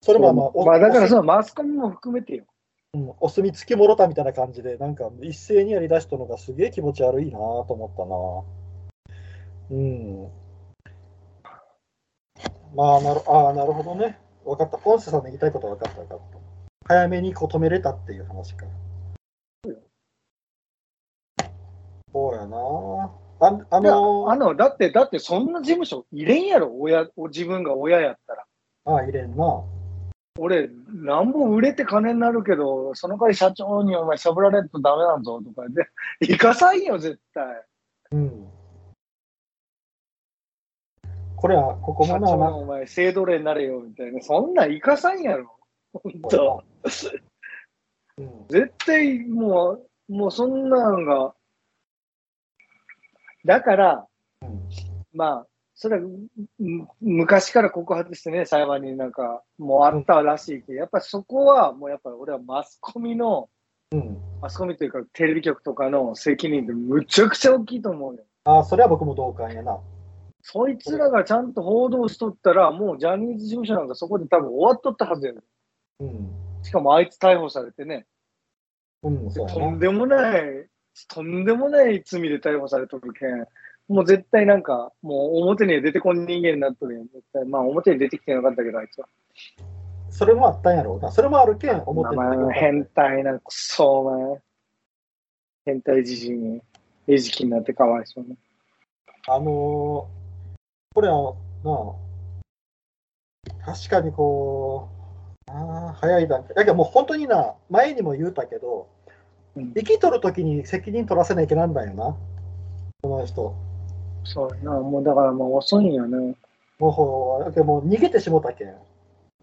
それもまあ、おまあだからおそのマスコミも含めてよ。うんお墨付きもろたみたいな感じで、なんか一斉にやりだしたのがすげえ気持ち悪いなと思ったな。うん。まあ、なるあーなるほどね。分かった。ポンセさんの言いたいこと分かった分かった。早めにこう止めれたっていう話か。そうやなああのあの、だって、だってそんな事務所入れんやろ、親、自分が親やったら。ああ、入れんな。俺、なんぼ売れて金になるけど、その代わり社長にお前しゃぶられんとダメなんぞとかで、行かさんよ、絶対。うん。これは、ここ社もな、お前、性奴隷になれよ、みたいな。そんなん行かさんやろ。本当。うん、絶対もう、もうそんなんが、だから、うんまあ、それはむ昔から告発してね、裁判になんかもうあったらしいけど、やっぱそこはもうやっぱ俺はマスコミの、うん。マスコミというかテレビ局とかの責任ってむちゃくちゃ大きいと思うよ。ああ、それは僕も同感やな。そいつらがちゃんと報道しとったら、もうジャニーズ事務所なんかそこで多分終わっとったはずやねうん。しかもあいつ逮捕されてね、うん、そう。とんでもない、とんでもない罪で逮捕されとるけん、もう絶対なんか、もう表には出てこん人間になっとるやん。絶対まあ表に出てきてなかったけど、あいつは。それもあったんやろうな。それもあるけん、表に出てこな変態な、くそお前。変態自身に、餌食になってかわいそうね。あのーこれはなあ、確かにこう、ああ、早い段階。だけどもう本当にな、前にも言うたけど、うん生きとるときに責任取らせないけなんだよな、この人。そうやな、もうだからもう遅いんよね。もうだけどもう逃げてしもたけん。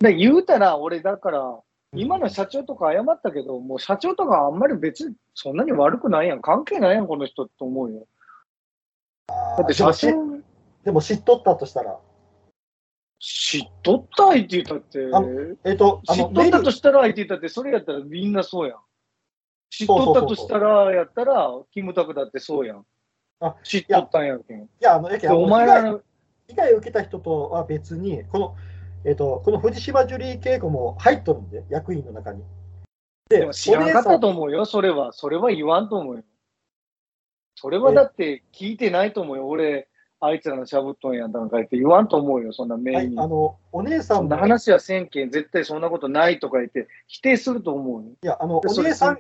で、言うたら、俺だから、今の社長とか謝ったけど、もう社長とかあんまり別にそんなに悪くないやん。関係ないやん、この人って思うよ。だって社長でも、知っとったとしたら、知っとった相手言ったって、あえっ、と、あの、知っとったとしたら相手言ったって、それやったらみんなそうやん。知っとったとしたら、やったら、キムタクだってそうやんあ。知っとったんやけん。いや、あの、やけお前らの、被害を受けた人とは別に、この、えっ、と、この藤島ジュリー景子も入っとるんで、役員の中に。で、でも知らんかったと思うよ、それは。それは言わんと思うよ。それはだって聞いてないと思うよ。俺、あいつらのしゃぶっとんやんとか言って言わんと思うよ、そんなは名に。い、あの、お姉さそんんも、話はせんけん、絶対そんなことないとか言って、否定すると思うよ。や、あの、お姉さん、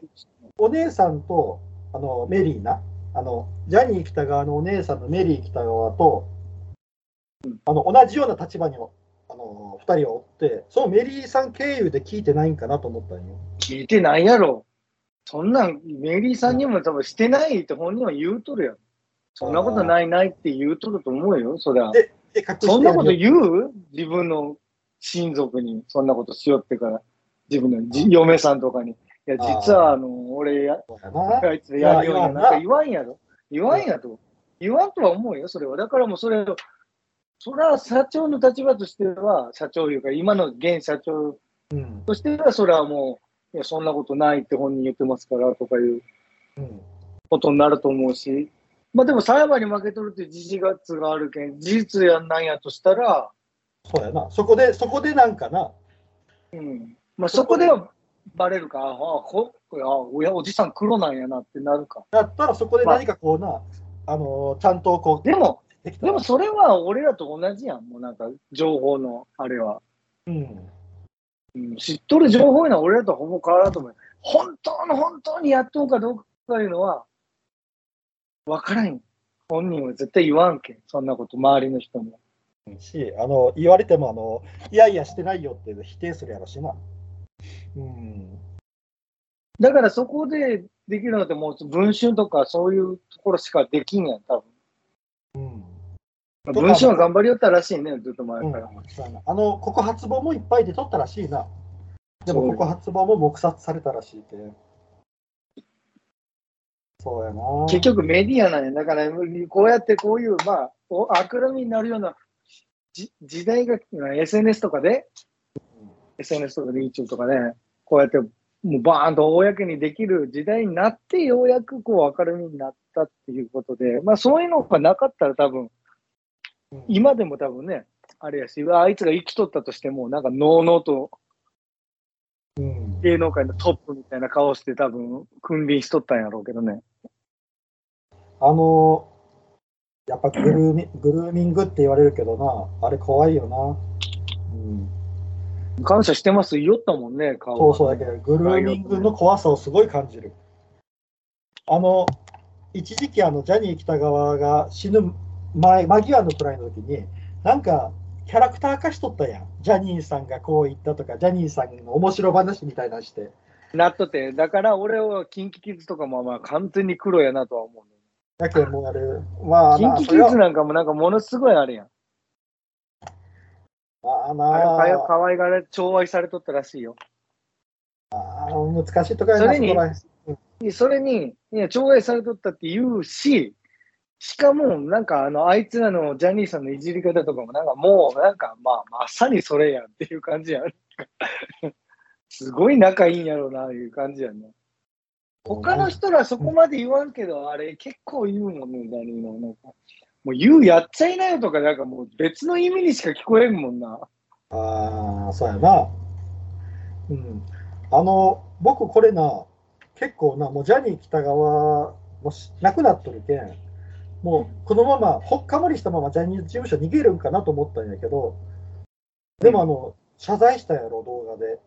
お姉さんと、あの、メリーな、あの、ジャニー北川のお姉さんのメリー北川と、あの、同じような立場に、あの、二人をおって、そのメリーさん経由で聞いてないんかなと思ったんよ。聞いてないやろ。そんなん、メリーさんにも多分してないって本人は言うとるやん。そんなことないないって言うとると思うよ、そりゃ。そんなことう言う？自分の親族に、そんなことしよってから、自分のじ嫁さんとかに。いや、実は、あの、俺や。あいつやるよういやな、なんか言わんやろ。言わんやと。言わんとは思うよ、それは。だからもうそれを、それは社長の立場としては、社長いうか、今の現社長うん。としては、それはもう、いや、そんなことないって本人言ってますからとかいううん。ことになると思うし、まあでも裁判に負けとるって事実があるけん、事実やなんやとしたら、そうやな。そこで、そこでなんかな、うん。まあそこではバレるか、ああ、こあおやおじさん黒なんやなってなるか。だったらそこで何かこうな、あの、ちゃんとこう、でも、でもそれは俺らと同じやん、もうなんか情報のあれは。うん。うん、知っとる情報いうのは俺らとほぼ変わらんと思う。本当の本当にやっとうかどうかいうのは、わからんよ。本人は絶対言わんけん、そんなこと、周りの人も。し、あの、言われても、あの、いやいやしてないよって否定するやろしな。うん。だからそこでできるのってもう文春とかそういうところしかできんやん、多うん。分。文春は頑張りよったらしいね、ずっと前うんから。そうやなあの、告発本もいっぱい出とったらしいな。でも告発本も黙殺されたらしいけ。そうやな。結局メディアなんや。だから、こうやってこういう、まあ、お悪みになるようなじ時代が、SNS とかで、SNS とかで YouTube とかね、こうやって、もうバーンと公にできる時代になって、ようやくこう明るみになったっていうことで、まあそういうのがなかったら多分、うん今でも多分ね、あれやし、あいつが生きとったとしても、なんか、のうのうとうん。芸能界のトップみたいな顔して多分、君臨しとったんやろうけどね。あの、やっぱグルーミグルーミングって言われるけどな、あれ怖いよな。うん。感謝してます、言おったもんね、顔。そうそうだけど、グルーミングの怖さをすごい感じる。あの、一時期あのジャニー喜多川が死ぬ前、間際のくらいの時に、なんかキャラクター化しとったやん。ジャニーさんがこう言ったとか、ジャニーさんの面白話みたいなのして。なっとって、だから俺はキンキキッズとかもまあ完全に黒やなとは思う、だけどもうあれ、まあキンキキッズなんかもなんかものすごいあれやん。まああれなかよ可愛がられ、寵愛されとったらしいよ。あ難しいとこやな、それにそこらでそれに、いや、寵愛されとったって言うし、しかも、なんか、あの、あいつらのジャニーさんのいじり方とかも、なんかもう、なんか、まあ、まさにそれやんっていう感じやん。*laughs* すごい仲いいんやろうな、いう感じやんね。他の人らそこまで言わんけど、あれ結構言うもんね、ジャニーの。なんかもう言うやっちゃいなよとか、なんかもう別の意味にしか聞こえんもんな。ああ、そうやな。うん。あの、僕これな、結構な、もうジャニー喜多川もしなくなっとるけん、もうこのまま、ほっかむりしたままジャニーズ事務所逃げるんかなと思ったんやけど、でもあの、謝罪したやろ、動画で。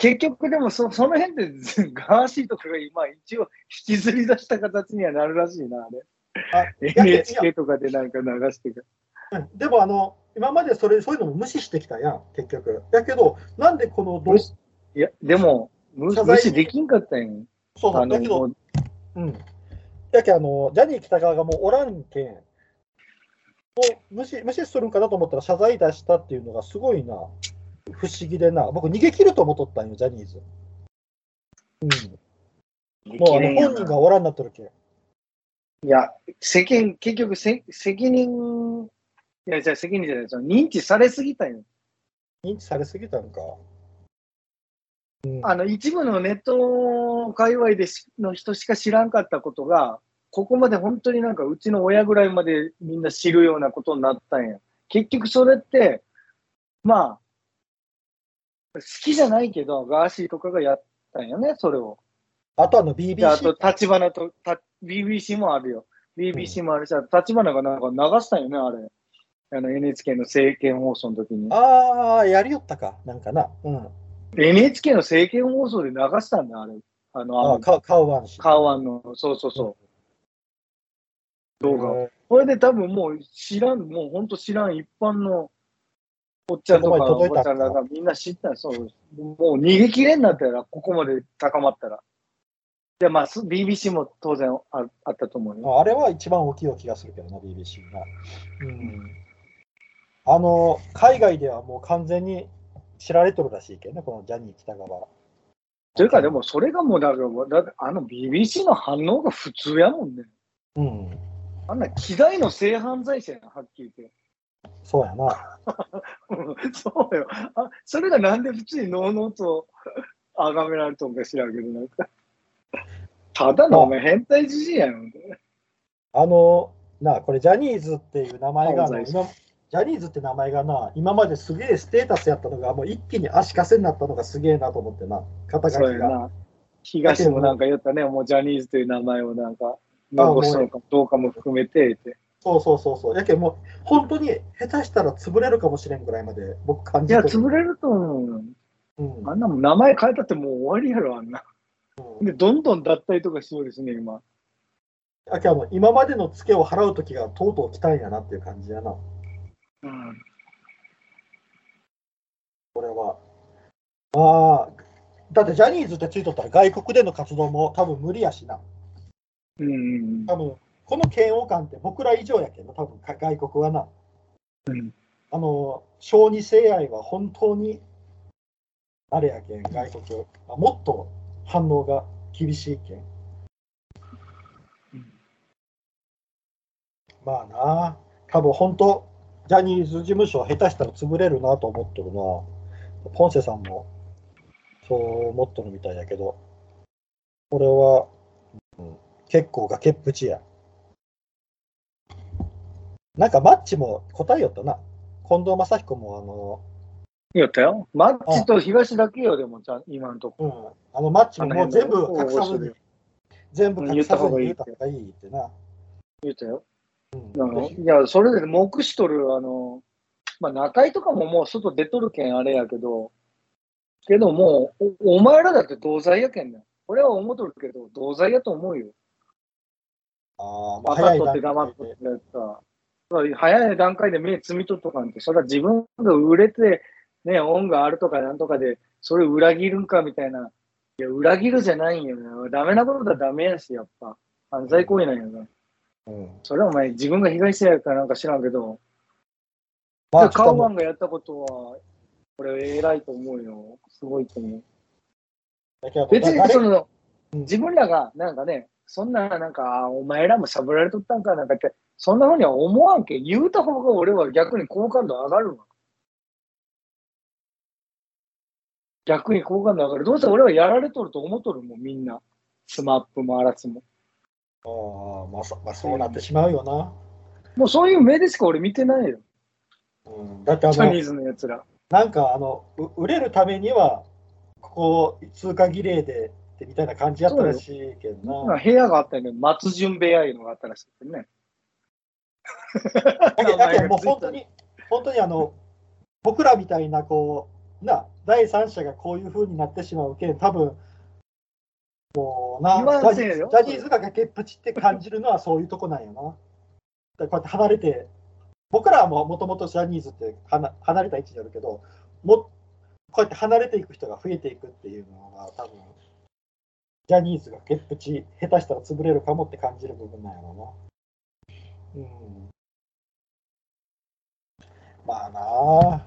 結局でもそその辺でガーシーとかが今一応引きずり出した形にはなるらしいな、あれ。NHK とかでなんか流してかやうんでもあの、今までそれそういうのも無視してきたやん、結局。やけど、なんでこの動無視いや、でも、無無視できんかったんよ。そうなんだけど、うん。やけあの、ジャニー喜多川がもうおらんけん、もう無視無視するんかなと思ったら謝罪出したっていうのがすごいな、不思議でな、僕逃げ切ると思っとったんよ、ジャニーズ。うん。もうあの本人がおらんなっとるけん。いや、世間、結局せ、責任、いや、じゃあ責任じゃない、その認知されすぎたんよ。認知されすぎたんか。うん、あの、一部のネット界隈でしの人しか知らんかったことが、ここまで本当になんかうちの親ぐらいまでみんな知るようなことになったんや。結局それって、まあ、好きじゃないけど、ガーシーとかがやったんよね、それを。あとあので、あ BBC と、立花と、た BBC もあるよ。BBC もあるし、立花がなんか流したんよね、あれ。あの NHK の政見放送の時に。ああ、やりよったか、なんかな。うん。NHK の政見放送で流したんだ、あれ。あの、あのあか顔ワンし。カーワンの、そうそうそう、動画を。えこれで多分もう知らん、もう本当知らん一般のおっちゃんとかおばちゃんらがみんな知ったそう。もう逃げ切れんなったら、ここまで高まったら。で、まあ、す BBC も当然ああったと思うよ。ーあれは一番大きい気がするけどな、BBC が。うん。あの、海外ではもう完全に知られとるらしいけどね、このジャニー喜多川。というか、でもそれがもう、だから、だってあの BBC の反応が普通やもんね。うん。あんな、希代の性犯罪者やな、はっきり言って。そうやな。*laughs* うんそうよあ。それがなんで普通にのうのうと崇められとんか知らんけど、なんか。ただのお前変態じじいやん。あの、なあ、これジャニーズっていう名前がジャニーズって名前がな、今まですげえステータスやったのが、もう一気に足かせになったのがすげえなと思ってな、肩書きが。東もなんか言ったね、もうジャニーズという名前をなんか、残すのかどうかも含めてって。そうそうそうそう。やけんもう、本当に下手したら潰れるかもしれんぐらいまで僕感いや、潰れると思うよ。うんあんなもん名前変えたってもう終わりやろ、あんな。うんで、どんどん脱退とかしそうですね、今。やけんあの今までのツケを払う時がとうとう来たんやなっていう感じやな、うん。これは。まあ、だってジャニーズってついとったら外国での活動も多分無理やしな。うん。多分この嫌悪感って僕ら以上やけど、多分か外国はな。うんあの、小児性愛は本当に、あれやけん、外国。あもっと反応が厳しいけん。うんまあな、多分本当、ジャニーズ事務所下手したら潰れるなと思っとるな。ポンセさんもそう思っとるみたいやけど、これは、うん結構崖っぷちや。なんかマッチも答えよったな。近藤正彦もあの、やったよ。マッチと東だけよ、でも、じゃあ今のとこ。うん、あのマッチももう全部隠さずに、全部隠さずに言うた方がいいってな。言ったよ。うんいや、それで目視取る、あの、まあ、中井とかももう外出とるけんあれやけど、けどもう、おお前らだって同罪やけんねん。俺は思っとるけど、同罪やと思うよ。あーまあ分かっとって段黙っとってやつさ。早い段階で目つみとっとかんて、それは自分が売れて、ね、恩があるとかなんとかで、それ裏切るんかみたいな。いや、裏切るじゃないんよな。ダメなことだダメやし、やっぱ。犯罪行為なんよな。うんそれはお前、自分が被害者やからなんか知らんけど、まあ、カウマンがやったことは、これ偉いと思うよ。すごいと思う。別に誰その、うん自分らがなんかね、そんななんか、あお前らもしゃぶられとったんかなんかって、そんなふうには思わんけ。言うた方が俺は逆に好感度上がるわ。逆に好感度上がる。どうせ俺はやられとると思っとるもん、みんな。 SMAP も嵐も。あーまあそまあ、そうなってしまうよな。もうそういう目でしか俺見てないよ。うん、だってあのジャニーズのやつら。なんかあの、う売れるためには、ここ通過儀礼でみたいな感じやったらしいけどな部屋があったよね。松潤部屋いうのがあったらしいけどだけどもう本当に、本当にあの、僕らみたいな、こう、な、第三者がこういう風になってしまうけん、多分もうな、ジャニーズが崖っぷちって感じるのはそういうとこなんよな。こうやって離れて、僕らはもともとジャニーズって離離れた位置にあるけど、もこうやって離れていく人が増えていくっていうのが、多分ジャニーズが崖っぷち、下手したら潰れるかもって感じる部分なんやろな。うん。まあなあ、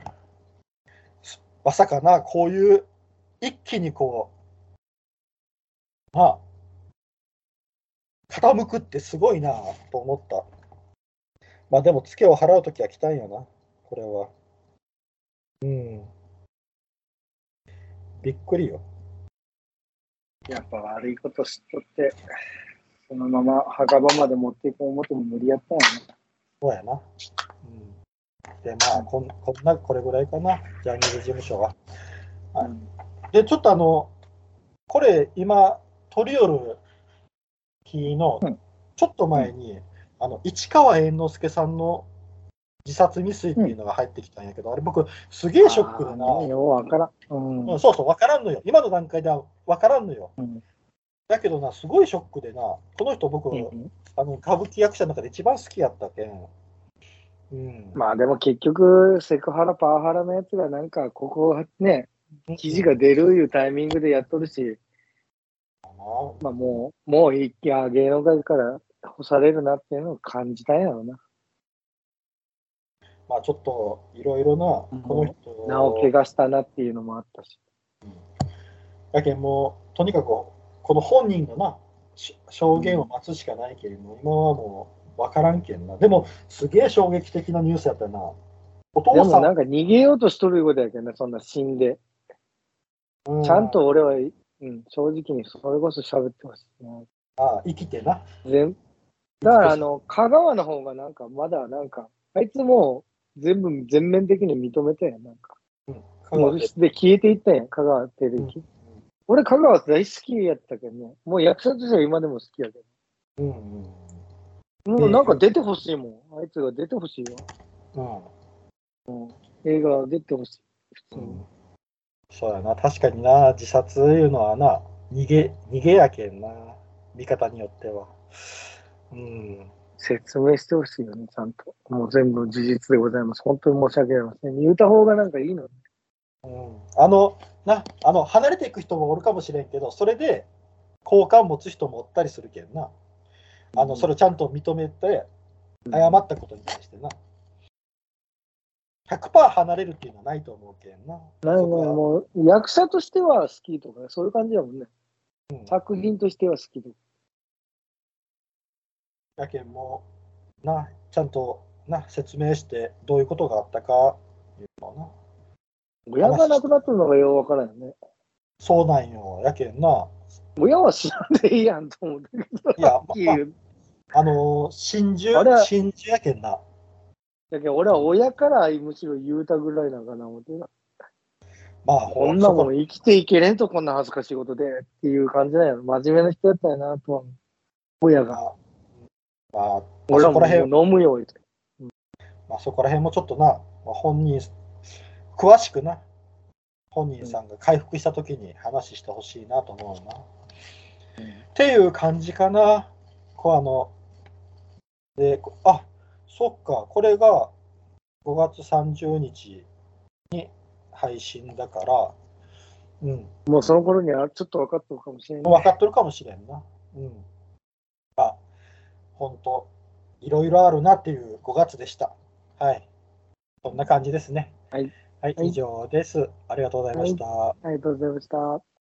まさかな、こういう一気にこう、まあ、傾くってすごいなと思った。まあでも、ツケを払うときは来たんよな、これは。うん。びっくりよ。やっぱ悪いことしとって、そのまま墓場まで持っていこう思っても無理やったんやね。そうやな。まあ、こんこんな、これぐらいかな、ジャニーズ事務所は。はいうんで、ちょっとあの、これ、今、取り寄る日のうん、ちょっと前に、あの市川猿之助さんの自殺未遂っていうのが入ってきたんやけど、あれ、僕、すげえショックでな、ようわからん。うんうん、そうそう、分からんのよ。今の段階では分からんのよ。うんだけどな、すごいショックでな、この人、僕、うんあの歌舞伎役者の中で一番好きやったけん。うん、まあでも結局、セクハラ、パワハラのやつがなんか、ここね、記事が出るいうタイミングでやっとるし、まあもう、もういや、芸能界から干されるなっていうのを感じたんやろうな。まあちょっといろいろな、この人、名を怪我したなっていうのもあったし。だけんもう、とにかくこの本人のな、し証言を待つしかないけれども、今はもう分からんけんな。でも、すげえ衝撃的なニュースやったな。おで父さん、もなんか逃げようとしとることやけどね、そんな死んで。うちゃんと俺は、うん、正直にそれこそ喋ってほしいな。あ生きてな。全だからあの、香川の方がなんか、まだなんか、あいつもう全部全面的に認めたやん、なんか。もうで消えていったやん、香川照之。俺、香川大好きやったけどね。もう役者としては今でも好きやけうんうんど。もうなんか出てほしいもん。あいつが出てほしいよ。うん映画出てほしい。普通に。うんそうやな、確かにな、自殺いうのはな、逃げ、逃げやけんな、見方によっては。うん。説明してほしいよね、ちゃんと。もう全部事実でございます。本当に申し訳ありません。言うた方がなんかいいのに。うん、あの、な、あの、離れていく人もおるかもしれんけど、それで好感持つ人もおったりするけんな。あの、それをちゃんと認めて、謝ったことに対してな。100%離れるっていうのはないと思うけんな。なんかそこはもう、役者としては好きとか、そういう感じやもんね。うん作品としては好きとか。やけんもう、な、ちゃんとな、説明して、どういうことがあったか、いうのをな。親が亡くなってるのがようわからんよね。そうなんよ。やけんな、親は知らんでいいやんと思ってけど。いやはっきり言うあのー、真珠？あれ、真珠やけんな。だけど俺は親からむしろ言うたぐらいなんかな思ってな。まあ、こんなもそん生きていけれんと、こんな恥ずかしいことでっていう感じなんやろ。真面目な人やったんやなとは。親が。こまあ、まあ、俺ら辺、う飲むよ、言うてまあ、そこら辺もちょっとな、まあ、本人、詳しくな、本人さんが回復したときに話してほしいなと思うな。っていう感じかな。こうあの、で、こあ、そっか、これが5月30日に配信だから、うん、もうその頃にはちょっと分かったのかもしれない。分かっとるかもしれんな。うん。あ、本当いろいろあるなっていう5月でした。はい。そんな感じですね。はい。はい、はい以上です。ありがとうございました。ありがとうございました。